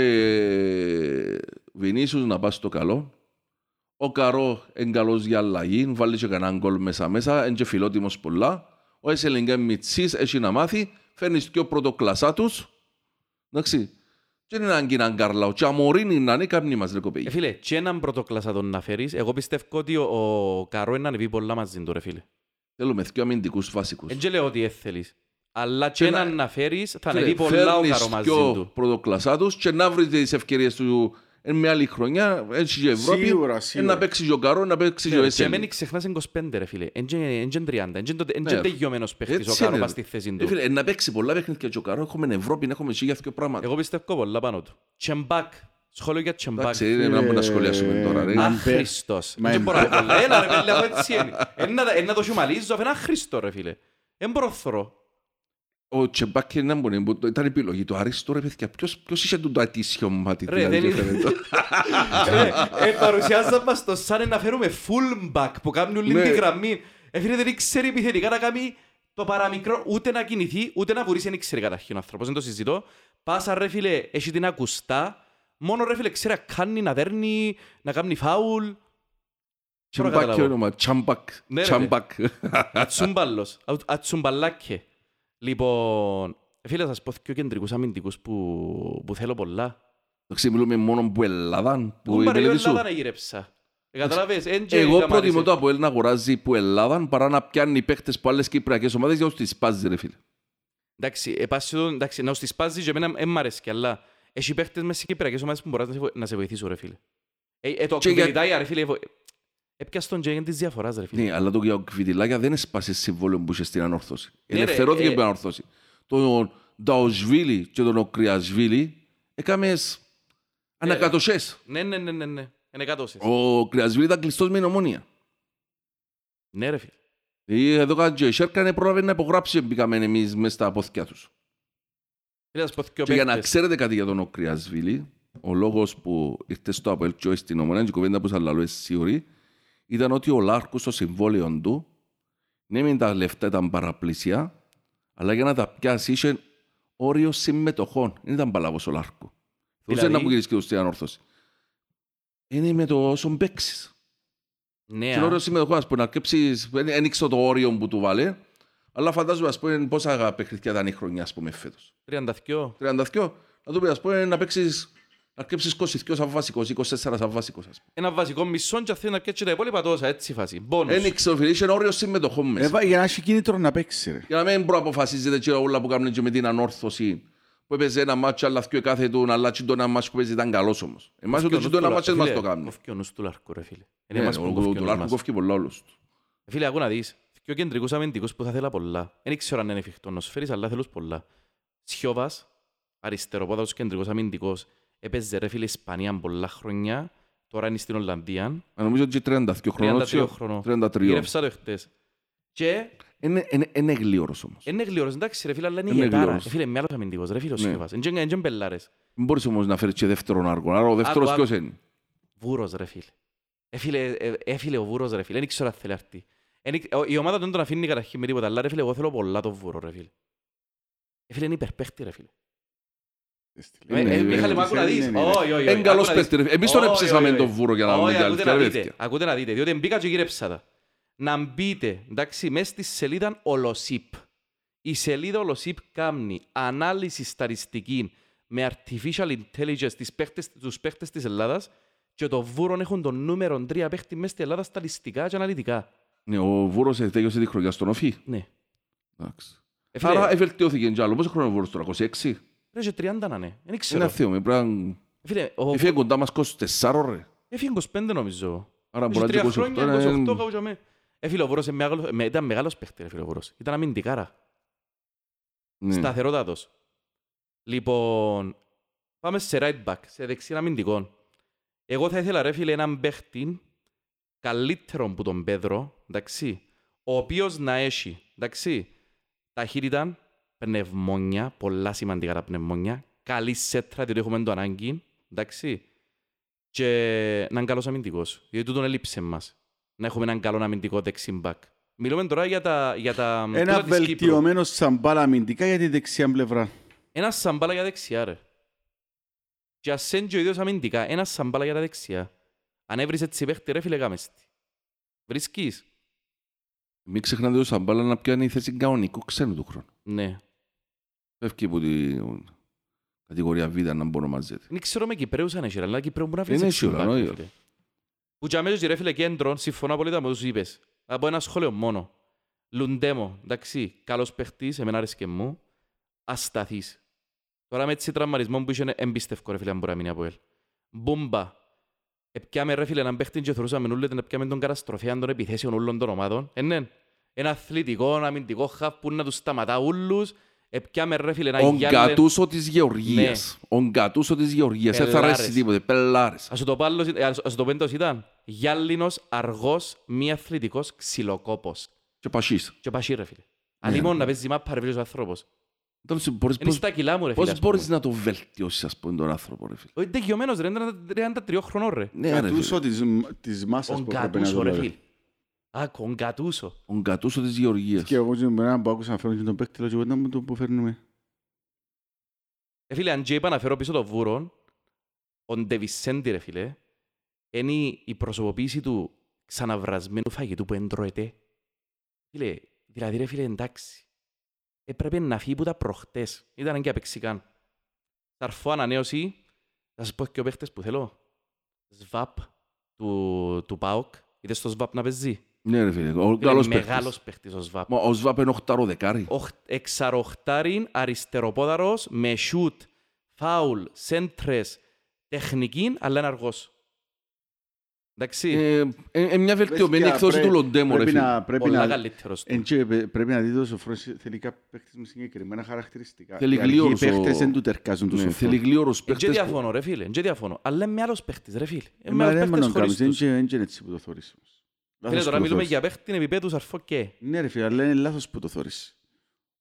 Βινίσιους να πας στο καλό. Ο Καρό είναι καλός για αλλαγή, βάλει και κανέναν γκολ μέσα μέσα, είναι και φιλότιμος πολλά. Ο Εσελιγκέ Μιτσής έχει να μάθει, φέρνεις και ο πρωτοκλασσά τους. Εντάξει. Και είναι έναν κοινάν καρλάο. Και αμορίνει να είναι κάπνοι μας, ρε Ε, κοπέγι. φίλε, και έναν πρωτοκλασσά τον να φέρεις. Εγώ πιστεύω ότι ο, ο Καρό είναι να ανεβεί πολλά μαζί του ρε φίλε. Θέλουμε δύο αμυντικούς βασικούς. Δεν και λέω ότι έθελεις. Αλλά και Και να- έναν να φέρεις θα Φίλε, ανεβεί πολλά ο φέρνεις Καρό μαζί πιο του. πρωτοκλασσά τους και να βρεις τις ευκαιρίες του εν μια άλλη χρονιά, έτσι και Ευρώπη, Σίγουρα, ε, σίγουρα. να παίξει και ο Καρό, να παίξει και ο Ναι, Και Εσέλιγκ. μένει ξεχνάς 25 ρε φίλε. Εν και- εν και 30. Εν και το- εν Ναι, και τελειωμένος παίχτης ο Έτσι Καρό είναι. πας στη θέση Ε, του. φίλε, να παίξει πολλά παιχνίδια και ο Καρό, έχουμε Ευρώπη, έχουμε σίγια δύο πράγματα. Εγώ πιστεύω πολλά πάνω του. Τσεμπάκ. Σχόλιο για Τσεμπάκ. Εντάξει, είναι να μπορούμε να σχολιάσουμε τώρα. ρε. Μα- Άχρηστος. Μα Δεν εμ- μπορώ να πω. Έλα ρε φίλε, αφού έτσι είναι. Εν να- εν να το χιουμαλίζω, αφού είναι άχρηστο ρε φίλε. Εν μπορώ να θωρώ. Ο Τσεμπάκ είναι ένα που ήταν επιλογή του Αρίστο, ρε παιδιά. Ποιος, ποιος είχε τον το ατήσιο μάτι, Ρε, δηλαδή, δεν και είναι- φαίνεται. Ρε, ε, παρουσιάζαν μας το σαν να φέρουμε full back που κάνουν όλη Ναι. τη γραμμή. Ε, φίλε, δεν ξέρει επιθετικά να κάνει το παραμικρό, ούτε να κινηθεί, ούτε να βουρήσει, δεν ξέρει καταρχήν ο άνθρωπος, δεν το συζητώ. Πάσα ρε φίλε, έχει την ακουστά, μόνο ρε φίλε ξέρει να κάνει, να δέρνει, να κάνει φάουλ. Τώρα Τσεμπάκ καταλάβω. όνομα, Τσαμπάκ. Ναι, ρε, Τσαμπάκ. Ατσούμπαλος, αου- ατσουμπαλάκε. Λοιπόν, ε, φίλε, σας πω δύο κεντρικούς αμυντικούς που, που θέλω πολλά. Εντάξει, μιλούμε μόνο που Ελλάδα, που Εγώ η παρελθόν μελέτη σου. Ελλάδα να γύρεψα. Ε, Καταλάβες, εν και Εγώ τα προτιμώ μ' το άρεσε. Αποέλ να αγοράζει που Ελλάδα παρά να πιάνει παίχτες από άλλες κυπριακές ομάδες για να τους τις σπάζει ρε φίλε. Εντάξει, επάσει το, εντάξει, να σου τη σπάζει και εμένα δεν μ' αρέσει, αλλά έχει παίχτες μέσα σε κυπριακές ομάδες που μπορείς να σε, βο- να σε βοηθήσουν, ρε φίλε. Ε, ε, το Και για- Κβιλιτάια, ρε φίλε, βο- έπιασες τον Τζέγεν της διαφοράς, ρε φίλε. Ναι, αλλά το για ο Κβιτιλάκια δεν έσπασες συμβόλαιο που είχε στην ανόρθωση. Ναι, ρε, Ελευθερώθηκε ε, από την ανόρθωση. Τον Νταοσβίλη και τον Οκριασβίλη έκαμες ανακατοσές. Ναι, ναι, ναι, ναι, ναι. Είναι εκατόσες. Ο Κρυασβίλη ήταν κλειστός με νομονία. Ναι, ρε φίλε. Δηλαδή εδώ κάτι και η Σέρκα δεν πρόλαβε να υπογράψει μπήκαμε εμείς μες στα πόθηκια τους. Φίλε, ας πω δυο Και για να παίχτες. ξέρετε κάτι για τον Οκριασβίλη, ο λόγος που ήρθε στο Αποέλ και όχι στην ομονία και η κουβέντα που σας λαλώ εσύ σίγουρη, ήταν ότι ο Λάρκος στο συμβόλαιο του, ναι μεν τα λεφτά ήταν παραπλησιά, αλλά για να τα πιάσεις είχε όριο συμμετοχών. Δεν ήταν παλαβός ο Λάρκο. Θέλούσε Δηλαδή; να μου γυρίσεις και στην ανόρθωση. Είναι με το όσο παίξεις. Ναι, Και α. όριο συμμετοχών, ας πούμε, να κέψεις, δεν ένοιξε το όριο που του βάλε, αλλά φαντάζομαι, ας πούμε, πόσα παιχνίδια ήταν η χρονιά, ας πούμε, φέτος. 32. 32, να του πει, ας πούμε, να παίξεις Να αρκέψεις 22 σαν βασικός, 24 σαν βασικός. ας πούμε. Ένα βασικό μισό και θέλει να αρκέψει τα υπόλοιπα τόσα, έτσι φάση. Μπόνους. Εν ξέρω φίλε, είχε ένα όριο συμμετοχών Ε, μέσα. βα- Για να έχει κίνητρο να παίξει ρε. Για να μην προαποφασίζεται και όλα που κάνουν και με την ανόρθωση. Που έπαιζε ένα μάτσο, αλλά και κάθε του, αλλά και το ένα μάτσο που παίζει ήταν καλός όμως. Εμάς Κόφκει ο το νους ένα του μάτσο Λα- μας φίλε, το κάνουν. κόφκει ο νους του Λαρκού, ρε φίλε. Είναι Ναι, εμάς ο- που ο- κόφκει ο του νους Λάρκου μας. κόφκει πολλά όλους τους. Φίλε, ακού να δεις. Πιο κεντρικούς αμυντικούς που θα θέλα πολλά. Δεν ξέρω αν είναι εφικτός να σου φέρεις, αλλά θέλουν πολλά. Σιώβας, αριστεροπόδαος κεντρικός αμυντικός, έπαιζε ρε φίλε Ισπανία πολλά χρόνια, τώρα είναι στην Ολλανδία. Α, Νομίζω ότι 32 χρονών. 33 χρονών. 33. Γύρευσα το χτες. Και Είναι- Είναι είναι γλίωρος όμως. είναι γλυόρος, εντάξει ρε φίλε, αλλά είναι Είναι γετάρα. γλυόρος. Ε, Φίλε, με άλλος αμυντικός, ρε φίλε ο Ναι. Σιώβας. Είναι και- είναι και μπελάρες. Δεν μπορείς όμως να φέρεις και δεύτερον άργο. Άρα ο δεύτερος Άκου, ποιος άκου. είναι; Βούρος ρε φίλε. Έφυλε, ε, έφυλε ο Βούρος ρε φίλε, δεν ξέρω αν θέλει έρθει. Εν ήξ- ο- Η ομάδα δεν τον αφήνει καταρχήν με τίποτα, αλλά ρε φίλε, εγώ θέλω πολλά τον Βούρος ρε φίλε. Ε, φίλε, είναι υπερπαίχτη ρε φίλε. Ε, Είναι- ε, είναι- Μιχάλη, μα άκου να δεις. Όχι, όχι, όχι. Είναι καλός Άκου να δεις. παίκτης, ρε. Εμείς τον Όχι, έψεσαμε όχι, τον όχι. Βούρο για να Όχι, μην ακούτε αλήθεια, να ρε δείτε, παιδιά. ακούτε να δείτε, διότι μπήκα και γύρεψα τα. Να μπείτε, εντάξει, μέσα στη σελίδα Ολοσίπ. Η σελίδα Ολοσίπ κάνει ανάλυση στατιστική με artificial intelligence τις παίχτες, τους παίχτες της Ελλάδας και το Βούρον έχουν τον νούμερο 3 παίχτη μέσα στη Ελλάδα στατιστικά και αναλυτικά. Ναι, ο Βούρος τέλειωσε τη χρονιά στον Όφη. Ναι. Εντάξει. Ε, φίλε, Άρα ευελτιώθηκε κι άλλο. Πόσο χρόνο είναι ο Βούρος τώρα, 26. Ρε και 30 να είναι. Δεν ξέρω. Ένα θείο, με πράγμα... Φίλε, ο Έφυγε κοντά μας 24 ρε. Έφυγε 25 νομίζω. Άρα Έχει μπορεί να τρία είναι χρόνια, 28. 28 είναι- κάπου και αμέ. Ε, φίλε, ο Βούρος είναι μεγάλος- με- ήταν μεγάλος παίχτης, ρε φίλε, ο Βούρος. Ήταν αμυντικάρα. Ναι. Σταθερότατος. Λοιπόν, πάμε σε right back, σε δεξί αμυντικό. Εγώ θα ήθελα, ρε φίλε, έναν παίχτη καλύτερο που τον Πέδρο, εντάξει, ο οποίος να έχει, εντάξει, ταχύτητα, πνευμόνια, πολλά σημαντικά τα πνευμόνια, καλή σέτρα, διότι έχουμε το ανάγκη, εντάξει, και να είναι καλός αμυντικός, διότι τούτον έλειψε μας, να έχουμε έναν καλό αμυντικό δεξί back. Μιλούμε τώρα για τα, για τα Ένα τούτα της Κύπρου. βελτιωμένο σαν μπάλα αμυντικά για τη δεξιά πλευρά. Ένα σαμπάλα για δεξιά, ρε. Και ας είναι και ο ίδιος αμυντικά, ένα σαμπάλα για τα δεξιά. Αν έβρεις έτσι παίχτη, ρε φίλε, κάμες τι. Βρίσκεις. Μην ξεχνάτε ο Σαμπάλα να πιάνει η θέση κανονικού ξένου του χρόνου. Ναι. Φεύγει από την κατηγορία Β να μπορεί να μαζεύει. Δεν ξέρω με Κυπρέους αν έχει, ρε, αλλά Κυπρέου μπορεί να βρεις Είναι έτσι σίγουρα, back, ρε εννοείται. φίλε. Που και αμέσως, ρε φίλε, κέντρο, συμφωνώ απολύτως με τους είπες. Από ένα σχόλιο μόνο. Λουντέμο, εντάξει, καλός παίχτης, εμένα άρεσκε μου. Ασταθής. Τώρα με έτσι τραυματισμό που είχε εμπιστεύκω, ρε φίλε, αν μπορεί να μείνει από ελ. Μπούμπα. Επιάμε ρε φίλε έναν παίχτη και θεωρούσαμε όλοι ότι επιάμε τον καταστροφέα των επιθέσεων όλων των ομάδων. Ε, ναι. Ένα αθλητικό, ένα αμυντικό χαφ που να τους σταματά όλους. Επιάμε ρε φίλε ένα Ο γυάλε. Γκατούσο της Γεωργίας. Ο Γκατούσο της Γεωργίας. Δεν θα Πελάρες. αρέσει τίποτε. Πελάρες. Ας σου το, πω άλλος- ε, ας ας το πέντος ήταν. Γιάλλινος, αργός, μη αθλητικός, ξυλοκόπος. Και πασίς. Και πασίς ρε φίλε. Ναι, Αλλήμον ναι. να παίζει μάπα ρε φίλε ο άνθρωπος. Τέλος, μπορείς- Είναι πώς- στα κιλά μου ρε φίλε. Πώς ας πούμε. μπορείς να το βελτιώσεις, ας πούμε, τον άνθρωπο, ρε φίλε; Ο δικαιωμένος ρε, είναι 33 χρονών ρε. Ναι, ρε Κατούσο φίλε. της, της μάσας Ο που έπρεπε να Γκατούσο ρε δουλεύει. φίλε. Άκου, ο Γκατούσο. Ο Γκατούσο της Γεωργίας. Και εγώ και με έναν που άκουσα να φέρουν και τον παίκτη, λέω και εγώ να μου το που φέρνουμε. Ε, φίλε, αν και είπα να φέρω πίσω το βούρο, ο Ντεβισέντη, ρε φίλε, είναι η προσωποποίηση του ξαναβρασμένου φαγητού που εντρώεται. Φίλε, δηλαδή ρε φίλε, εντάξει. Έπρεπε να φύγει που τα προχτές. Ήταν και απεξικάν. Θα έρθω ανανέωση, θα σας πω και ο παίχτες που θέλω. ΣΒΑΠ του, του ΠΑΟΚ. Είδες το ΣΒΑΠ να παίζει; Ναι, ρε φίλε. Ο Είναι καλός μεγάλος παίκτης. παίχτης ο ΣΒΑΠ. Μα Ο Σβάπ είναι οχτάρο δεκάρι. Οχ- εξαροχτάριν αριστεροπόδαρος με σούτ, φάουλ, σέντρες, τεχνική, αλλά είναι αργός. Εντάξει, Ε, ε, ε, Μια βελτιωμένη Παιδιά, εκδόση πρέ- του Λοντέμου, ρε Πρέπει φίλε. να, πρέπει πολλά να, καλύτερος του. εν και πε- πρέπει να δείτε ο Σοφρός θέλει κάποιοι παίκτες με συγκεκριμένα χαρακτηριστικά. Θέλει Οι αργοί γλίωρους ο- παίκτες δεν του τερκάζουν τους Ναι, Σοφρό. Θέλει γλίωρους Εν και παίκτες. που- διαφωνώ ρε φίλε, εν και διαφωνώ. Αλλά είναι με άλλος παίχτης ρε φίλε. Ε, Είναι με μα άλλους δεν παίχτες μόνο χωρίς κάνεις, τους. δεν είναι- δεν είναι έτσι που το θωρείς. Όμως. Φίλε, Λάθος τώρα που το μιλούμε θωρείς. για παίχτη επίπεδου σαρφό και. Ναι ρε φίλε, αλλά είναι λάθος που το θωρείς.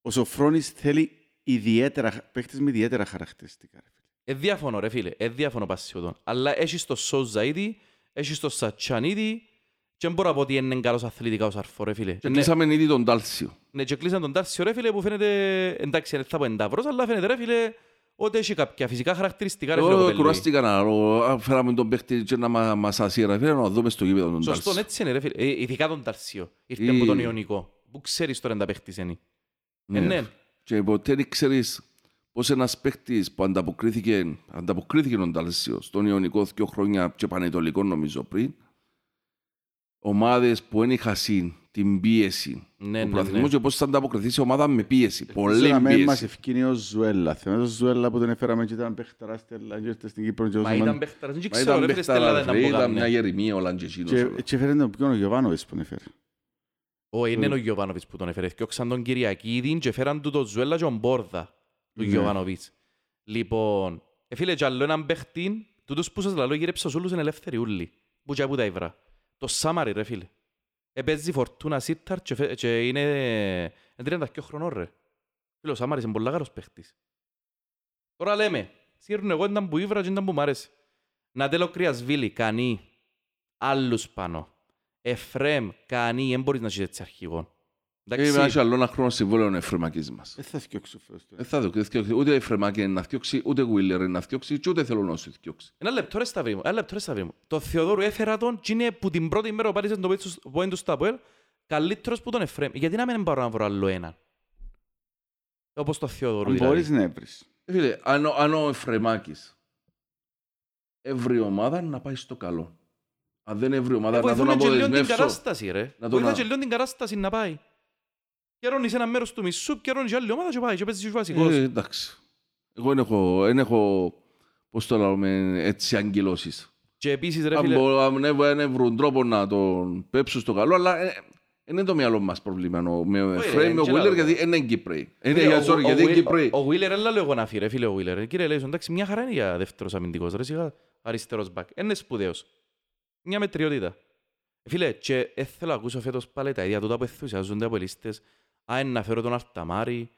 Ο Σοφρόνης θέλει ιδιαίτερα, παίκτες με ιδιαίτερα χαρακτηριστικά. ρε φίλε. Ε, διαφωνώ ρε φίλε, ε, διαφωνώ πασιωτών. Αλλά έχεις το Σοζαΐδη, έχεις το Σατσανίδη και δεν μπορώ να πω ότι είναι καλός αθλητικά ο σαρφό ρε φίλε. Και Ναι, κλείσαμε ήδη τον Τάλσιο. Ναι, και κλείσαν τον Τάρσιο ρε φίλε που φαίνεται, εντάξει δεν θα πω εντάβρος, αλλά φαίνεται ρε φίλε ότι έχει κάποια φυσικά χαρακτηριστικά ρε φίλε ο Εγώ Κοπελούι. κουράστηκα να ρω- α, φέραμε τον παίχτη και να μα- μας ασύρα. Φίλε, να δούμε στο γήπεδο τον Σωστόν, Τάλσιο. έτσι είναι ρε φίλε. Ε, ειδικά τον Τάρσιο. Ήρθε Ή- από τον Ιωνικό. Που ξέρεις τώρα να τα παίχτης είναι. Ε, ναι. Και ποτέ δεν ξέρεις πώς ένας παίχτης που ανταποκρίθηκε, ανταποκρίθηκε ο Νταλσίο στον Ιωνικό δύο χρόνια και Πανετολικό νομίζω πριν, ομάδες που δεν είχαν την πίεση Ναι, του ναι, προαθλητισμού ναι. και πώς θα ανταποκριθείς σε ομάδα με πίεση. Θέλω Πολλή να μην μας πίεση. ευκίνει ο Ζουέλα. Θυμάμαι τον Ζουέλα που τον έφεραμε και ήταν παίχταρα στέλα και ήρθε στην Κύπρο και Μα όσο ήταν μαν- παίχταρας, δεν Μα ξέρω ήταν ρε φίλε Στέλλα παιχτάρα, δεν ρε, ήταν ήταν που μια κάμνε. γερημία ο Λαντζεσίνος. και- και έφερε τον ποιον ο Γιωβάνοβιτς που τον έφερε. Ω, είναι ο Γιωβάνοβιτς που τον έφερε. Θκιόξαν τον Κυριακίδη και φέραν του τον Ζουέλα και τον Μπόρδα του Ναι. Γιωβάνοβιτς. Λοιπόν, ε, φίλε, και άλλο έναν παίχτη, τούτος που σας λαλώ γύρεψα σε όλους είναι ελεύθεροι ούλοι. Που και που τα ήβρα. Το Σάμαρι ρε φίλε. Επέζει φορτούνα Σίταρ και, φε- και είναι... είναι 32 χρονών ρε. Φίλε, ο Σάμαρης είναι πολλά καλός παίχτης. Τώρα λέμε, σύρουν εγώ ήταν που ήβρα και ήταν που μ' άρεσε. Νατέλο Κρυασβίλη, κανεί. Άλλους πάνω. Εφρέμ, κανεί, δεν μπορείς να έχεις έτσι αρχηγό. Ε, με Εντάξει, άλλο ένα χρόνο συμβόλαιο ο Εφρεμακής μας. Δεν θα θυκιώξω φέτος. Δεν θα το θκιώξει. Ούτε Εφρεμάκη είναι να θκιώξει, ούτε Γουίλερ είναι να θκιώξει και ούτε θέλω να σου θκιώξει. ένα λεπτό ρε Σταυρί μου, ένα λεπτό ρε Σταυρί μου. Το Θεοδόρου έφερα τον και είναι που την πρώτη μέρα που πάρισε το πόντο του στο Αποέλ, καλύτερος που τον Εφρέμ. Γιατί να μην πάρω να βρω άλλο έναν; Όπως το Θεοδόρου Μπορείς δηλαδή. να βρεις. Ε, Φίλε, αν, ο- αν ο Εφρεμάκης έβρει ομάδα να πάει στο καλό. Αν δεν έβρει ομάδα Ε, να τον βοηθούμε και λίγο την αποδεσμεύσω. κατάσταση ρε. Να τον Βοηθά να- και λίγο την κατάσταση να πάει. Καιρώνεις ένα μέρος του μισού, καιρώνεις άλλη ομάδα και πάει και παίζεις βασικός. Ε, εντάξει. Εγώ δεν έχω, δεν έχω πώς το λέμε, έτσι αγγελώσεις. Και επίσης ρε Αν, φίλε, μπο- αν έβ- αν βρουν τρόπο να τον πέψουν στο καλό, αλλά ε, δεν είναι το μυαλό μας πρόβλημα ο- με ο Όχι, Εφραίμ, ρε, με ο και Γουίλερ, λάθος. γιατί είναι Κύπροι. Είναι Φίλε, για ο- sorry, ο γιατί είναι Will- Κύπροι. Ο Βίλερ έλα λέω εγώ να φύγει, ρε φίλε ο Βίλερ. Κύριε Λέισον, εντάξει, μια χαρά είναι για δεύτερος αμυντικός, ρε σιγά αριστερός μπακ. Είναι σπουδαίος. Μια μετριότητα. Φίλε, και δεν θέλω να ακούσω φέτος πάλι τα ίδια τούτα που ενθουσιάζονται από λίστες. Α, να φέρω τον Αρταμάρη,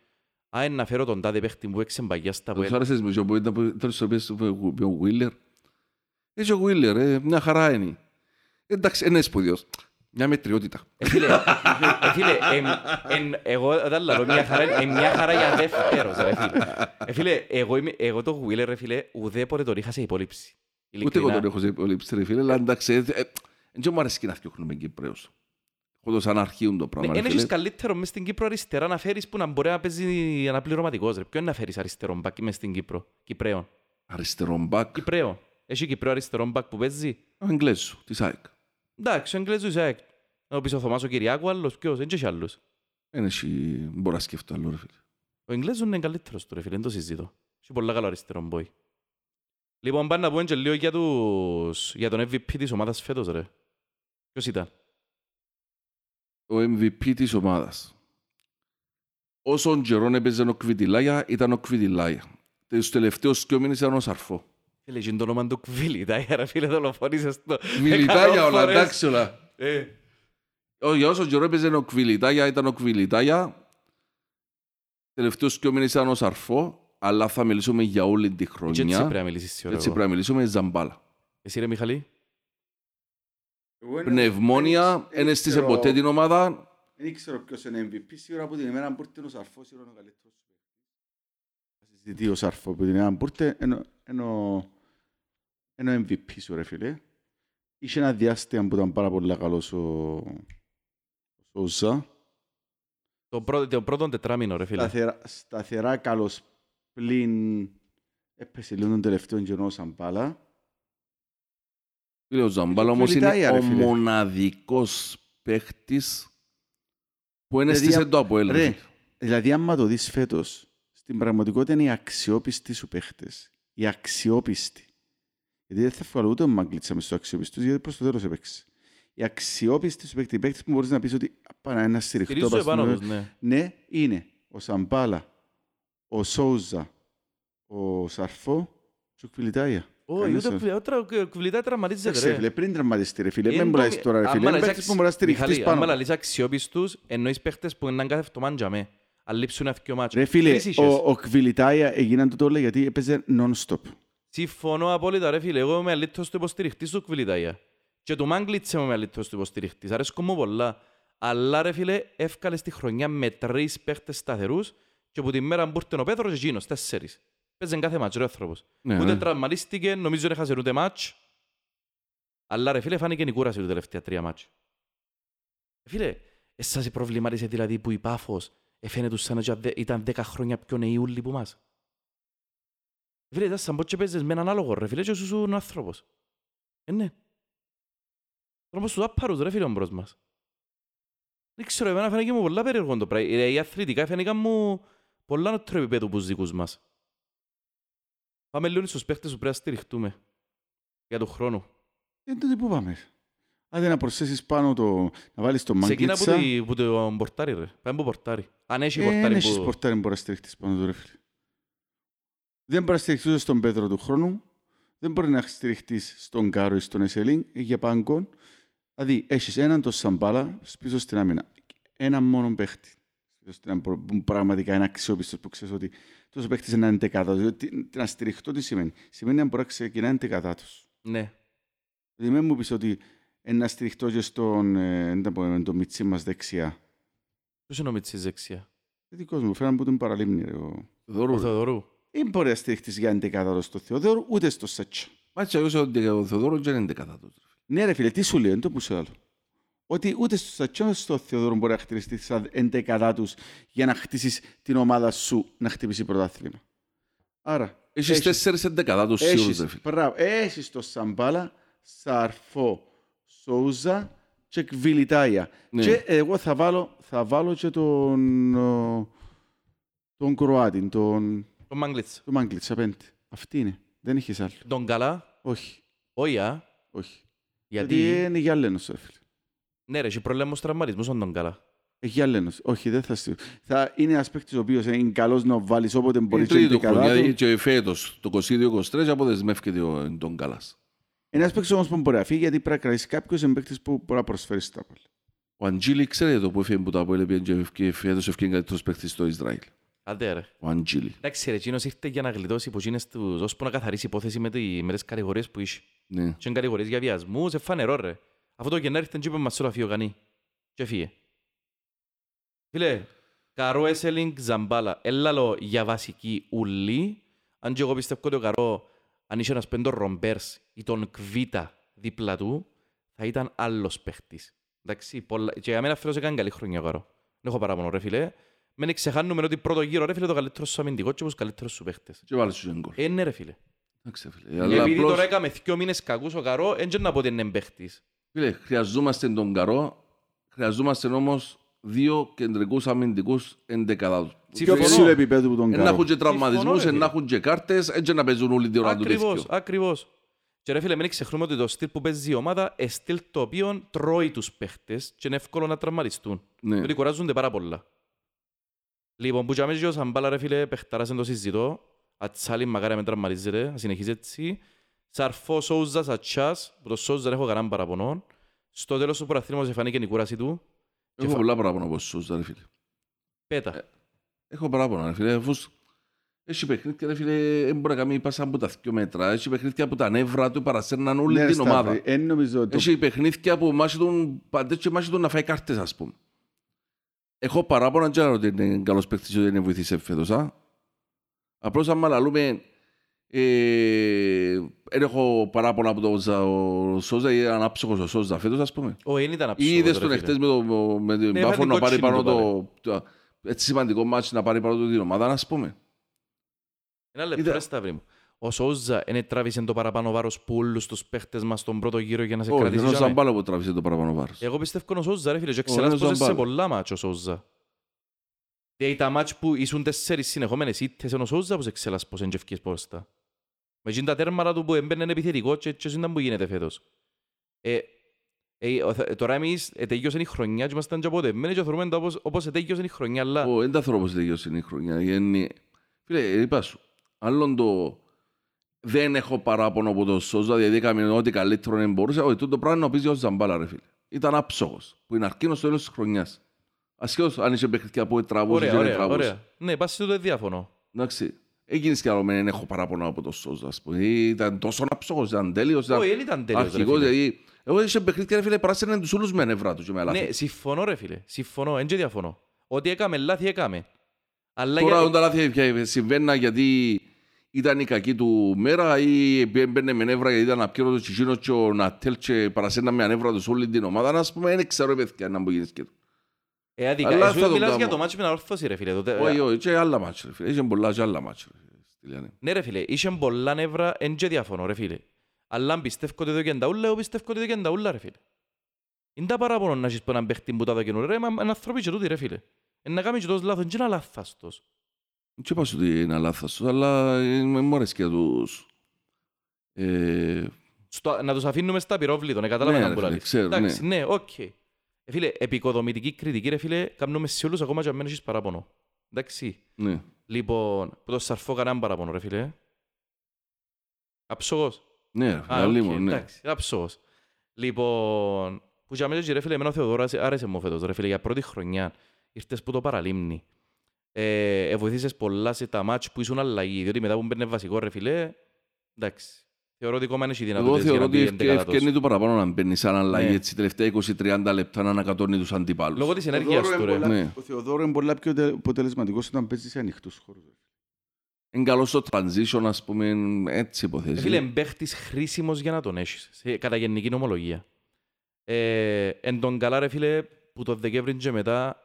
α, να φέρω τον τάδε παίχτη που έξε μπαγιά στα Τους Αποέλ. άρεσες με ποιο που ήταν που θέλεις να πεις με ο Γουίλερ. Έτσι ο Γουίλερ, ε, μια χαρά είναι. Εντάξει, είναι σπουδαίος. Μια μετριότητα. Ε, Φίλε, ε, φίλε, εμ- εν- εγώ δεν λέω μια χαρά, ε, μια χαρά για δεύτερος, ρε φίλε. Ε, Φίλε, εγώ είμαι- εγώ το Βίλερ, ρε φίλε, ουδέποτε τον είχα σε υπολείψη. Ούτε εγώ Ειλικρινά. τον έχω σε υπολείψη, ρε φίλε, αλλά εντάξει, ε, ε, δεν μου αρέσει να φτιάχνουμε Κυπρέους. Έχω το σαν αρχίουν το πράγμα, Ναι, ρε Εν έχεις φίλε. καλύτερο μες στην Κύπρο αριστερά να φέρεις που να μπορεί να παίζει αναπληρωματικός. Ρε. Ποιον να φέρεις αριστερό μπακ μες στην Κύπρο; Κυπρέον. Αριστερό μπακ, Κυπρέον. Έχει Κυπρέο αριστερό μπακ που παίζει; ο Εγγλέζου, της ΑΕΚ. Εντάξει, ο Εγγλέζος ΑΕΚ. Ο πίσω ο Θωμάς ο Κυριάκου, άλλος ποιος, δεν έχει άλλους. Δεν έχει, μπορώ να σκεφτώ άλλο, ρε φίλε. Ο Εγγλέζος είναι καλύτερος του ρε φίλε, δεν το συζητώ. Έχει πολλά καλό αριστερό μπόι. Λοιπόν, πάνε να πούμε και λίγο για, τους... για τον MVP της ομάδας φέτος ρε. Ποιος ήταν; Ο MVP της ομάδας. Όσον καιρόν έπαιζε ο Κβιτιλάγια, ήταν ο Κβιτιλάγια. Τους τελευταίους δύο μήνες ήταν ο Σαρφό. Φίλε, είναι το όνομα του Κβίλιτα, ρε φίλε, δολοφονήσες το. Κβιλιτάγια Εκατό όλα, φορές. εντάξει όλα. Ε, Ω, Για όσο καιρό έπαιζε ο Κβιλιτάγια, ήταν ο Κβιλιτάγια. Τελευταίους δύο μήνες ήταν ο Σαρφό, αλλά θα μιλήσουμε για όλη τη και έτσι χρονιά. πρέπει να μιλήσεις σήμερα Έτσι εγώ. πρέπει να μιλήσουμε Ζαμπάλα. Εσύ ρε Μιχαλή. Πνευμόνια, δεν έστησε ποτέ την ομάδα. Δεν ξέρω ποιος είναι MVP. Σίγουρα από την ημέρα που ήρθε ο Σαρφός είναι ο καλύτερος. Θα συζητεί ο Σαρφό που την ημέρα που ήρθε είναι- είναι ο- είναι ο MVP σου ρε φίλε. Είχε ένα διάστημα που ήταν πάρα πολύ καλός ο ο Σόζα. Το πρώτο, το πρώτο τετράμινο, ρε φίλε. Σταθερά, σταθερά καλός πλην έπεσε λίγο τον τελευταίο καιρό σαν πάλα. Φίλε, ο Ζαμπάλα Το όμως είναι Κβιλιτάγια, ρε ο φίλε. μοναδικός παίχτης που δεν Δηλαδή, έστησε το Αποέλ. ρε Ρε, φίλε. δηλαδή άμα το δεις φέτος, στην πραγματικότητα είναι οι αξιόπιστοι σου παίχτες. Οι αξιόπιστοι. Γιατί δεν θα βγάλω ούτε ο Μαγκλίτσα μες στους αξιόπιστους, γιατί προς το τέλος έπαιξε. Οι αξιόπιστοι σου παίχτες, οι παίχτες που μπορείς να πεις ότι πάνω ένα στηριχτό Στηρίζω πας επάνω στην- τους, ναι. Ναι, είναι ο Σαμπάλα, ο Σόουζα, ο Σαρφό και ο Κβιλιτάγια. Όχι, Κανείς ούτε άλλος. ο Κβιλιτά- ο Κβιλιτά τραυματίζεται, Εντάξει, ρε ρε. φίλε, πριν τραυματιστεί ρε φίλε, Είναι μην το- μπορείς τώρα ρε άμα φίλε, είναι λαλείς παίχτες που μπορείς να αξι- στηριχτείς Μιχαλή, άμα πάνω. λαλείς αξιόπιστους, εννοείς παίχτες που είναι κάθε εβδομάδα για μέ. Αν λείψουν ένα δυο μάτσο. Ρε φίλε, Τρεις είχες; ο, ο Κβιλιτάγια έγιναν το τώρα γιατί έπαιζε non-stop. Συμφωνώ απόλυτα, ρε φίλε. Εγώ είμαι αλήθως του υποστηριχτής του Κβιλιτάγια. Και του Μάγκλιτς είμαι αλήθως του υποστηριχτής. Αρέσκω μου πολλά. Αλλά ρε φίλε, εύκαλε στη χρονιά με τρεις παίχτες σταθερούς και από τη μέρα που ήρθε ο Πέτρος και εκείνος, τέσσερις. Παίζε κάθε μάτς, ρε ο άνθρωπος. Ναι, Ούτε ναι. τραυματίστηκε, νομίζω δεν έχασε ούτε μάτς. Αλλά ρε φίλε, φάνηκε η κούραση του τελευταία τρία μάτς. Φίλε, εσάς προβλημάτισε δηλαδή που η Πάφος εφαίνεται σαν να ήταν δέκα χρόνια πιο νεοί ούλοι που μας. Φίλε, ήταν σαν πως και παίζεις με έναν άλογο ρε φίλε και σου σου άνθρωπος. Ε, ναι. Τρόπος τους άπαρους ρε φίλε ο μπρος μας. Δεν ξέρω, εμένα φαίνεται μου πολλά περίεργο το πράγμα. Οι αθλητικά φαίνεται μου πολλά νοτρό επίπεδο που δικούς μας. Πάμε λίγο στους παίχτες που πρέπει να στηριχτούμε. Για τον χρόνο. Ε, τότε πού πάμε; Άντε να προσθέσεις πάνω το... να βάλεις το Ξεκίνα που, μάγκλιτσα. το, που το πορτάρι ρε. Πάμε που πορτάρι. Αν έχει Ε, πορτάρι δεν έχεις που... πορτάρι που μπορεί να στηριχτείς πάνω του ρε φίλε. Δεν μπορεί να στηριχτείς στον Πέτρο του χρόνου. Δεν μπορεί να στηριχτείς στον Κάρο ή στον Εσελίν ε, για πάγκον. Δηλαδή, έχεις έναν το Σαμπάλα πίσω στην άμυνα. Έναν μόνο παίχτη. Πίσω στην άμυνα, που πραγματικά είναι αξιόπιστος που ξέρεις ότι τόσο παίχτης είναι εντεκάδα. Δηλαδή, τι- να στηριχτώ τι σημαίνει. Σημαίνει να μπορεί να ξεκινά εντεκαδά τους. Ναι. Δηλαδή, μην μου πεις ότι ε, να στηριχτώ και στον ε, να πω, το μιτσί μας δεξιά. Ποιος είναι ο Μιτσής δεξιά; Ε, δικός μου, φέραν που τον παραλίμνη. Ρε, ο... Ο Θεοδόρου. ρε. Θεοδωρού. Δεν μπορεί να στηριχτείς για εντεκάδα στο Θεοδόρο, ούτε στο Σάτσα. Μάτσα εγώ ότι ο Θεοδόρου δεν είναι δεκατάτος. Ναι ρε φίλε, τι σου λέει, δεν το που σου άλλο. Ότι ούτε στο Σάτσα ούτε στο Θεοδόρο μπορεί να χτιστείς σαν εντεκαδά τους για να χτίσεις την ομάδα σου να χτυπήσει πρωτάθλημα. Άρα, Έχεις τέσσερις ενδεκατάτους σίγουρους έχεις, ρε φίλε. μπράβο, έχεις το Σαμπάλα, Σαρφό, Σόουζα και Κβιλιτάια. Ναι. Και εγώ θα βάλω, θα βάλω και τον, ο, τον Κροάτι, τον, Τον Μάγκλητς. τον Μάγκλητς απέντε. Αυτή είναι. Δεν έχεις άλλο. Τον Καλά. Όχι, Όχι, α. όχι. Γιατί... Γιατί είναι γυαλένος, ρε φίλε. Ναι ρε, έχει πρόβλημα στους τραυματισμούς on τον Καλά. Έχει γυαλένος. Όχι, δεν θα στείλω. Θα είναι ένας παίκτης ο οποίος είναι καλός να βάλεις όποτε Είναι μπορείς και τρίτη του εντεκαδά χρονιά του. και φέτος το 22-23 αποδεσμεύκεται ο- τον Καλάς. Είναι ένας παίκτης όμως που μπορεί να φύγει γιατί πρέπει να κρατήσει κάποιος είναι παίκτης που μπορεί να προσφέρει στα πόλη. Ο Αντζίλη ξέρετε το που έφυγε που τα απόλυε και ευκαι- φέτος ευκαιρία καλύτερος παίκτης στο Ισραήλ. Άντε ρε. Ο Αντζίλη. Εντάξει ρε, εκείνος ήρθε για να γλιτώσει που εκείνες τους, ώσπου να καθαρίσει υπόθεση με, τη, με τις κατηγορίες που είχε. Ναι. Και είναι κατηγορίες για βιασμούς, εφανερό ρε. Αυτό το Γενάρη ήρθε και είπε μας όλα φύγει ο Κανή. Και φύγε. Φίλε, Καρό Έσελινγκ Ζαμπάλα, έλαλο για βασική ουλή. Αν και εγώ πιστεύω ότι ο Καρό, αν είχε ένας πέντος Ρομπέρς ή τον Κβίτα δίπλα του, θα ήταν άλλος παίχτης. Εντάξει, πολλά... και για μένα φέτος έκανε καλή χρονιά ο Καρό. Δεν έχω παράπονο ρε φίλε. Μην ξεχάνουμε ότι πρώτο γύρο ρε φίλε το καλύτερο σου αμυντικό και τους καλύτερους σου παίχτες. Και βάλε σου και γκολ. Ε, ναι ρε φίλε. Εντάξει, φίλε. Αλλά Επειδή απλώς, τώρα έκαμε δύο μήνες κακούς ο Καρό, δεν να πω ότι είναι παίχτης. Φίλε, χρειαζόμαστε τον Καρό, χρειαζόμαστε όμως δύο κεντρικούς αμυντικούς ενδεκατάτους. Πιο Συμφωνώ. ψηλό επίπεδο που τον Εν να έχουν κάνω. και τραυματισμούς, Συμφωνώ, ρε, εν να φίλε. έχουν και κάρτες, έτσι να παίζουν όλοι την ώρα του Ακριβώς, τέτοιο. ακριβώς. Και ρε φίλε, μην ξεχνούμε ότι το στυλ που παίζει η ομάδα είναι στυλ το οποίο τρώει τους παίχτες και είναι εύκολο να τραυματιστούν. Ναι. Διότι κουράζονται πάρα πολλά. Λοιπόν, που και αμέσως ο Σαμπάλα ρε φίλε, παιχτάρας εν το συζητώ. Ατσάλι μακάρι με τραυματίζεται, να συνεχίζει έτσι. Σαρφός Σόουζα Σατσάς, που το Σόουζα δεν έχω κανέναν παραπονό. Στο τέλος του προαθλήματος εφανήκε η κούραση του. Έχω φα- πολλά παράπονα από σου, ρε φίλε. Πέτα. Έχω παράπονα, ρε φίλε. Αφού έχει παιχνίδια, ρε φίλε, δεν μπορεί να κάνει πάσα από τα δύο μέτρα. Έχει παιχνίδια που τα νεύρα του παρασέρναν όλη Ναι, την Σταύρη, ομάδα. εν νομίζω ότι το- Έχει παιχνίδια που μάχει τον παντές και μάχει τον να φάει κάρτες, ας πούμε. Έχω παράπονα και ότι είναι καλός παίκτης και ότι είναι βοηθήσε φέτος, α. Απλώς άμα λαλούμε, ε, δεν έχω παράπονα από το Ζα- ο Σόζα ή ανάψυχος ο Σόζα φέτος, ας πούμε. Ο Εν ήταν Ή αψόγος, είδες ρε τον φίλε. εχθές με, το, με την Ναι, Πάφο έφερε να πάρει κότσινο πάνω το το, το, έτσι σημαντικό μάτσι να πάρει πάνω του την ομάδα, ας πούμε. Ένα λεπτό, Είδα- ρε Σταύρη μου. Ο Σόουζα δεν τράβησε το παραπάνω βάρος που όλους τους παίχτες μας στον πρώτο γύρο για να σε Όχι, κρατήσει. είναι ο τζάμε. Ζαμπάλο που τράβησε το παραπάνω βάρος. Εγώ πιστεύω ο Σόουζα ρε φίλε και είναι ο ξέρας πως σε Ζαμπάλο. πολλά μάτς ο Σόουζα. Και τα μάτς που ήσουν τέσσερις συνεχόμενες ήττες είναι ο Σόουζα που σε ξέρας πως είναι και ευκείς πόστα. Με εκείνα τα τέρματα του που έμπαινε επιθετικό και και ήταν που γίνεται φέτος. Ε, ε, ο- θα- τώρα εμείς ε, τελειώσε η χρονιά και ήμασταν και αποδεμένοι και θεωρούμε το όπως, όπως τελειώσε η χρονιά, αλλά Ω, Δεν τα θέλω όπως τελειώσει η χρονιά. Είναι... Φίλε, είπα σου, άλλον το δεν έχω παράπονο από το Σόζα, δηλαδή έκαμε ό,τι καλύτερο δεν μπορούσε. Όχι, τούτο πράγμα είναι να πεις για ο Ζαμπάλα, ρε φίλε. Ήταν άψογος, που είναι αρκίνος στο τέλος της χρονιάς. Ασχέτως αν είσαι παιχνίδια που τραβούσε ωραία, και δεν ωραία, τραβούσε. ωραία. Ναι, πας σε το διαφωνώ. Εντάξει, έγινες κι άλλο με δεν έχω παράπονο από το Σόζα, ας πούμε. Ήταν τόσο άψογος, ήταν τέλειος, ήταν Όχι, δεν ήταν τέλειος, ρε αρχικός. φίλε. Δηλαδή, εγώ είσαι παιχνίδια, ρε φίλε, πράσινε τους όλους με νευρά τους και με λάθη. Ναι, συμφωνώ ρε φίλε. Συμφωνώ, δεν και διαφωνώ. Ότι έκαμε λάθη έκαμε. Αλλά Τώρα για... τα λάθη πια συμβαίνουν γιατί ήταν η κακή του μέρα ή έμπαινε με νεύρα γιατί ήταν απκύρωτος και εκείνος και ο Νατέλ και παρασένα με ανέβρα τους όλη την ομάδα. Να πούμε, δεν ξέρω παιδιά να μου γίνεις και το. Ε, αδικά. Αλλά Εσύ θα το μιλάς κάνω. για το μάτσο με την ορθώση ρε φίλε. Τότε... Όχι, όχι, και άλλα μάτια. ρε φίλε. Είχε πολλά και άλλα μάτια. ρε φίλε. Στυλιανέ. Ναι ρε φίλε, είχε πολλά νεύρα, εν και διαφωνώ ρε φίλε. Αλλά αν πιστεύω ότι δοκεν τα ούλα, εγώ πιστεύω ότι δοκεν τα ούλα ρε φίλε. Είναι τα παράπονο να έχεις πω έναν παίχτη που τα δοκεν ούλα, ρε, μα είναι άνθρωποι και τούτοι ρε φίλε. Είναι να κάνεις και τόσο λάθος, και είναι λάθαστος. Δεν είπα σου ότι είναι λάθος, αλλά ε, μου αρέσει και τους... Ε, Στο, να τους αφήνουμε στα πυρόβλητο, να καταλάβει Ναι, να ρε που φίλε, λαλείς. ξέρω, Εντάξει, ναι, οκ. Ε, φίλε, επικοδομητική κριτική ρε φίλε, κάνουμε σε όλους ακόμα και αν μένεις έχεις παράπονο. Εντάξει. ναι. Λοιπόν, που το σαρφώ κανέναν παράπονο ρε φίλε. Αψογός. Ναι, ρε, Α, καλή οκ, μου, ναι. Εντάξει, αψογός. Λοιπόν, που για μένα ρε φίλε, εμένα ο Θεοδόρας άρεσε μου φέτος ρε φίλε, για πρώτη χρονιά. Ήρθες που το παραλίμνη. Ε, ε, βοηθήσες πολλά σε τα μάτς που ήσουν αλλαγή, διότι μετά που μπαίνε βασικό ρε φίλε, εντάξει. Θεωρώ ότι ακόμα έχει Εγώ δυνατότητες για θεωρώ να ότι μπει ευκαι- εντεκάδατος. ευκαιρνεί του παραπάνω να μπαίνει σαν αλλαγή Ναι. έτσι τελευταία 20-30 λεπτά να ανακατώνει τους αντιπάλους. Λόγω της Ο ενέργειας Θεοδόρο του είναι ρε. πολλά- Ναι. Ο Θεοδόρο είναι πολλά πιο τε- αποτελεσματικός όταν παίζει σε ανοιχτούς χώρους. Είναι καλός στο transition, ας πούμε, έτσι Ε, Φίλε, υποθέσει. εμπαίχτης χρήσιμος για να τον έχεις, σε- κατά γενική νομολογία. Ε, εν τον καλά ρε φίλε, που το Δεκέμβρη και μετά,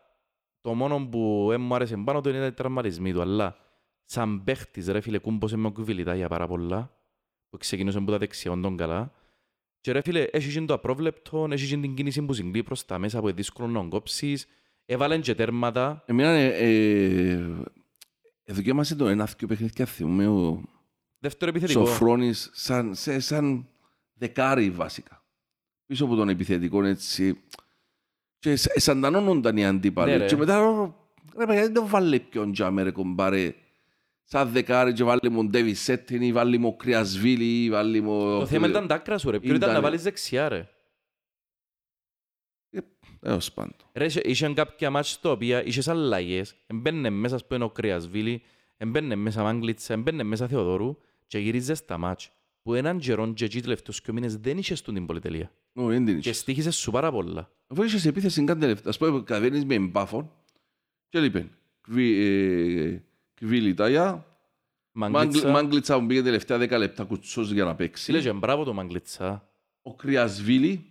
το μόνο που δεν μου άρεσε πάνω του είναι οι τραυματισμοί του, αλλά σαν παίχτης ρε φίλε, κούμπωσε με κουβιλιτά για πάρα πολλά, που ξεκινούσε από τα δεξιά τον καλά. Και ρε φίλε, έχει και το απρόβλεπτο, έχει και την κίνηση που συγκλεί προς τα μέσα, που είναι δύσκολο να κόψεις, έβαλαν και τέρματα. Εμένα, ε, ε, εδοκίμασε το ένα και παιχνίδια θυμούμε ο Δεύτερο επιθετικό. Σοφρόνης σαν, σε, σαν δεκάρι βασικά. Πίσω από τον επιθετικό έτσι. Και σ- σαντανώνονταν οι αντίπαλοι. Ναι, ρε. και μετά, ρε παιδιά, δεν το βάλει ποιον τζάμε ρε κομπάρε. Σαν δεκάρι και βάλει μου Ντέβι Σέτιν ή βάλει μου Κρυασβίλη ή βάλει μου... Το θέμα ήταν τα άκρα σου ρε, ποιο ήταν Ήταν- να βάλεις δεξιά ρε. Έως πάντων. Ρε, είχε- είχαν κάποια μάτς τα οποία είχες αλλαγές, εμπαίνε μέσα ας πούμε ο Κρυασβίλη, εμπαίνε μέσα Μάγκλητσα, εμπαίνε μέσα Θεοδόρου και γυρίζες τα μάτς που έναν καιρό και εκεί τελευταίους και μήνες δεν είχες του την πολυτελεία. Ω, δεν την Και είχες. στήχησες σου πάρα πολλά. Αφού είχες επίθεση κάτι τελευταία. Ας πούμε, κατεβαίνεις με εμπάφων και λείπεν. Κβίλη Τάγια, Μάγκλητσα, Μάγκλητσα μου πήγε τελευταία 10 λεπτά κουτσός για να παίξει. φίλε και μπράβο το Μάγκλητσα. ο Κρυασβίλη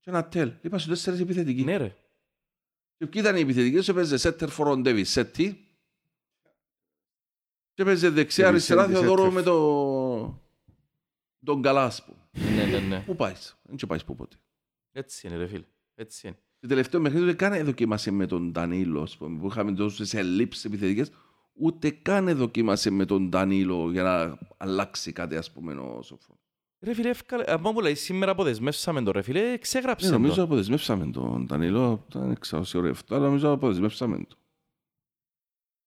και ένα τέλ. Είπα σου τέσσερις επιθετικοί. Ναι ρε. Και ποιοι ήταν οι επιθετικοί, σου έπαιζε σέτερ φορον Ντέβι Σέτι και έπαιζε δεξιά Και αριστερά Βισέντη Θεοδόρο Σέτερ. με το... τον Καλάσπου. Ναι, ναι, ναι. Πού πάεις, δεν και πάεις που ποτέ. Έτσι είναι ρε φίλε. Έτσι είναι. Το τελευταίο παιχνίδι δεν καν δοκίμασε με τον Ντανίλο, ας πούμε, που είχαμε τόσες ελλείψεις επιθετικές, ούτε καν δοκίμασε με τον Ντανίλο για να αλλάξει κάτι, ας πούμε, ο Σοφρόν. Ρε φίλε, εύκολα, από που λέει σήμερα αποδεσμεύσαμε το ρε φίλε, Ναι, ξέγραψε νομίζω το. αποδεσμεύσαμε τον Ντανίλο, ήταν εξαοσιορευτό, αλλά νομίζω αποδεσμεύσαμε το.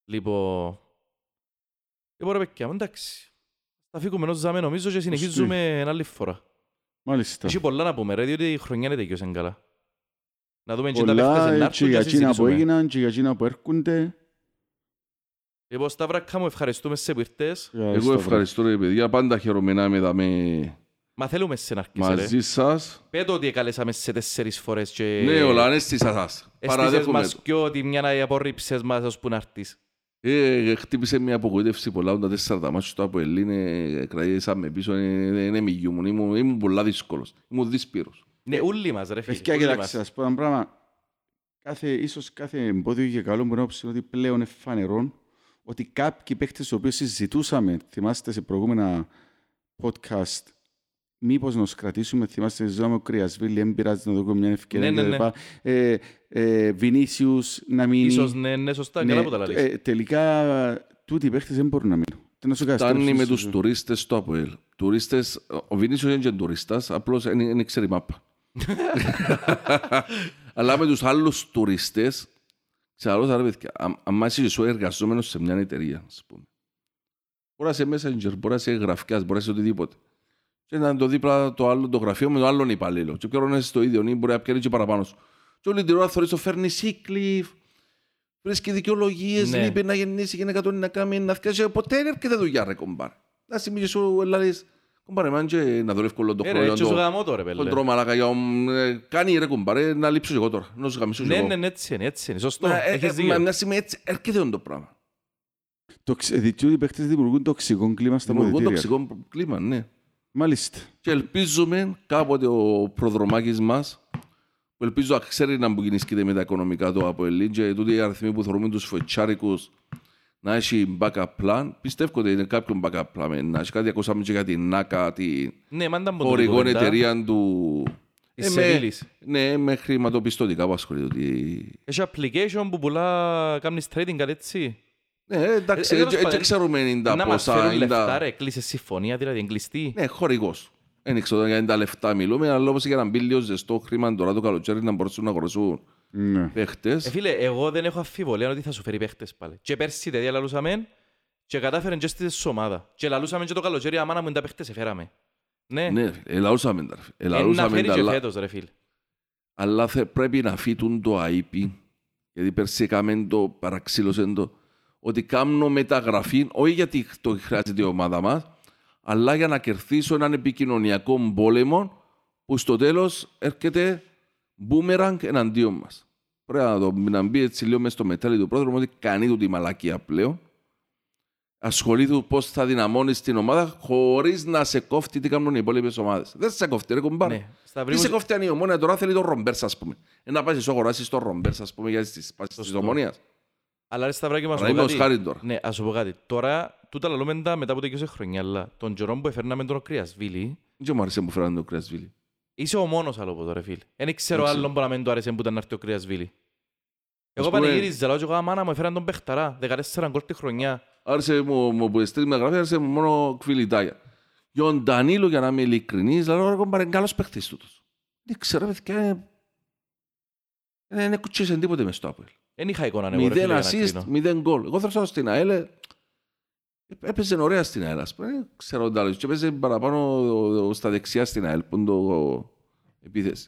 Λοιπόν, λοιπόν ρε παιδιά μου, εντάξει. Θα φύγουμε ενός ζάμε νομίζω και συνεχίζουμε άλλη φορά. Μάλιστα. Έχει πολλά να πούμε ρε, διότι η χρονιά είναι τελειώσαν καλά. Να δούμε και τα Πολλά παίχτες να έτσι έρθουν και για να εκείνα που συζητήσουμε. έγιναν και για εκείνα που έρχονται. Λοιπόν, Σταύρακα μου, ευχαριστούμε σε που ήρθες. Εγώ ευχαριστώ ρε παιδιά, πάντα χαίρομαι να είμαι εδώ με... Μα θέλουμε σε να αρχίσει ρε. μαζί σας. Πέτω ότι εκαλέσαμε σε τέσσερις φορές και... Ναι, όλα ανέστησα σας. Έστησες Παραδέχομαι μας το. και ότι μια να απορρίψες μας ώσπου να έρθεις. Ε, χτύπησε μια απογοήτευση πολλά τα τέσσερα τα μάτια του Αποελ είναι κρατήσαμε πίσω, είναι είναι μηγιού μου, ήμουν, ήμουν πολλά δύσκολος, ήμουν δύσπυρος. Ναι, όλοι μας ρε φίλε. Παιδιά, όλοι κοιτάξτε, μας. ας πω ένα πράγμα. Κάθε, ίσως κάθε εμπόδιο και καλό μπορεί να πει ότι πλέον είναι φανερό ότι κάποιοι παίχτες τους οποίους συζητούσαμε, θυμάστε σε προηγούμενα podcast, μήπως να τους κρατήσουμε, θυμάστε ζούμε ο Κρυασβίλη, δεν πειράζει να δούμε μια ευκαιρία Ναι, ναι, κτλ. Ε, ε, Βινίσιους να μείνει. Ίσως ναι, ναι, σωστά, Ναι, καλά που τα λαλείς. ε, τελικά τούτοι οι παίχτες δεν μπορούν να μείνουν. Τι να σου κάνεις, Φτάνει τώρα, με σου- τους σου- τουρίστες στο Αποελ. Τουρίστες, ο Βινίσιος είναι και τουρίστας, απλώς δεν δεν ξέρει μάπα. Αλλά με τους άλλους τουρίστες, ξέρω τα ρε παιδιά, αν- αν είσαι σου εργαζόμενος σε μια εταιρεία, ας πούμε. Μπορεί να είσαι messenger, μπορεί να είσαι γραφικάς, μπορεί να είσαι οτιδήποτε. Και να είναι το δίπλα το άλλο το γραφείο με τον άλλον υπαλλήλο. Και ο είσαι στο ίδιο, ή μπορεί να πιάνει και παραπάνω σου. Και όλη την ώρα θωρείς το φέρνει σύκλιφ, βρίσκει δικαιολογίες, Ναι. λείπει να γεννήσει και να κατώνει να κάνει να θυκάσει. Ποτέ δεν έρχεται δουλειά ρε κομπάρ. Να σημαίνει σου ελάλης, κομπάρε μάν και να δουλεύει όλο το Ε, ρε, χρόνο. έτσι σου γαμώ το ρε πέλε. Κοντρό μαλάκα για ομ, ε, κάνει ρε κομπάρε να λείψω και εγώ τώρα. Να σου γαμίσω και Ναι, εγώ. ναι, ναι, έτσι είναι, έτσι είναι. Σωστό, Μα, ε, έχεις ε, δίκιο. μα Μια στιγμή έτσι έρχεται αυτό το πράγμα. Το ξε- διότι οι παίχτες δημιουργούν τοξικό κλίμα στα Δημιουργούν αποδητήρια. τοξικό κλίμα, ναι. Μάλιστα. Και ελπίζουμε κάποτε ο προδρομάκης μας, που ελπίζω να ξέρει να μπουκινίσκεται με τα οικονομικά του από Ελλήν και τούτοι οι αριθμοί που θεωρούμε τους φοητσάρικους να έχει backup plan. Πιστεύω ότι είναι κάποιο backup plan. Να έχει κάτι, ακούσαμε και για την ΝΑΚΑ, την Ναι, μάντα μου χορηγόν εταιρεία του... Της Ε, με- Σεβίλης. Ναι, με χρηματοπιστωτικά που ασχολείται. ότι- Έχει application που πουλά, κάνεις trading κάτι έτσι. Ναι, εντάξει, Ε, τέλος έτσι πάντων, ξέρουμε είναι τα Να μας ποσά. φέρουν είναι τα- λεφτά ρε, κλείσε συμφωνία, δηλαδή εγκλειστή. Ναι, χορηγός. Δεν ξέρω για τα λεφτά μιλούμε, αλλά όπως για να μπει λίγο ζεστό χρήμα τώρα το καλοκαίρι να μπορούσαν να αγοράσουν Ναι. παίχτες. Ε, φίλε, εγώ δεν έχω αμφιβολία ότι θα σου φέρει παίχτες πάλι. Και πέρσι τέτοια λαλούσαμε και κατάφεραν και στη ομάδα. Και λαλούσαμε και το καλοκαίρι, αμάνα μου είναι τα παίχτες εφέραμε. Ναι, Ναι, ρε φίλε, ελαούσαμε τα. ρε φίλε, Ε, να Ελαούσαμε φέρει τα, και αλλά- φέτος ρε φίλε. αλλά θε- πρέπει να φύτουν το IP, γιατί πέρσι έκαμε το, παραξήλωσε το, ότι κάνω μεταγραφή, όχι γιατί το χρειάζεται η ομάδα μας, αλλά για να κερδίσω έναν επικοινωνιακό πόλεμο που στο τέλος έρχεται boomerang εναντίον μας. Πρέπει να, το, να μπει έτσι λίγο μες στο μετάλλι του πρόδρομου ότι κάνει του τη μαλακία πλέον. Ασχολείται πώς θα δυναμώνεις την ομάδα χωρίς να σε κόφτει τι κάνουν οι υπόλοιπες ομάδες. Δεν σε κόφτει ρε κουμπάρε. Ναι, Τι Σταυρίου, σε κόφτει αν η ομόνια τώρα θέλει τον Ρομπέρς, ας πούμε. Ε, να πάσεις αγοράσεις τον Ρομπέρς, ας πούμε, για τις πάσεις της Σωστό. ομόνιας. αλλά ρε Σταυράκη μας Αλλά πω είμαι ως κάτι. χάρη τώρα. Ναι, ας σου πω κάτι. Τώρα, τούτα λαλούμε τα μετά από το 20 χρόνια, αλλά τον καιρό που έφερναμε τον Κρυασβίλη, Δεν μου άρεσε που φέρανε το Κρασβίλη. Είσαι ο μόνος άλλος που τώρα φίλε. Δεν ξέρω Δεν ξέρω. άλλον που να μην του άρεσε που ήταν να έρθει ο Κρυασβίλη. Εγώ πούμε- πανηγύριζα, λέω και εγώ αμάνα μου έφεραν τον Πεχταρά, 14 γκολ τη χρονιά. Άρεσε μου, μου που εστρίμει με γραφή, άρεσε μου μόνο κβιλιτάγια. Για τον Ντανίλο, για να είμαι ειλικρινής, λέω ρε κομπάρε, είναι καλός παίχτης τούτος. Δεν ξέρω, παιδιά, ε, ε, δεν κουτσίσαν τίποτε μες στο Άπελ. Δεν είχα εικόνα εγώ ρε φίλε Μηδέν για να assist, κρίνω. μηδέν γκολ. Εγώ θέλω στην ΑΕΛ, ε, έπαιζε ωραία στην ΑΕΛ, ας πούμε. Δεν ξέρω τι άλλο. Και έπαιζε παραπάνω ο- ο- στα δεξιά στην ΑΕΛ, που είναι το επίθεση.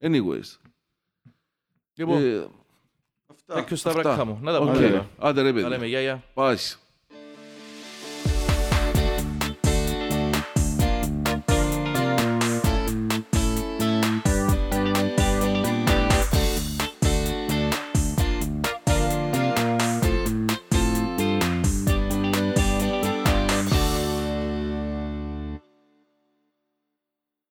Anyways. Λοιπόν, Ε, Thank you, Σταυρακά μου. Να τα οκ. πούμε. Άντε ρε Τα παιδιά. λέμε, γεια, γεια. Πάση.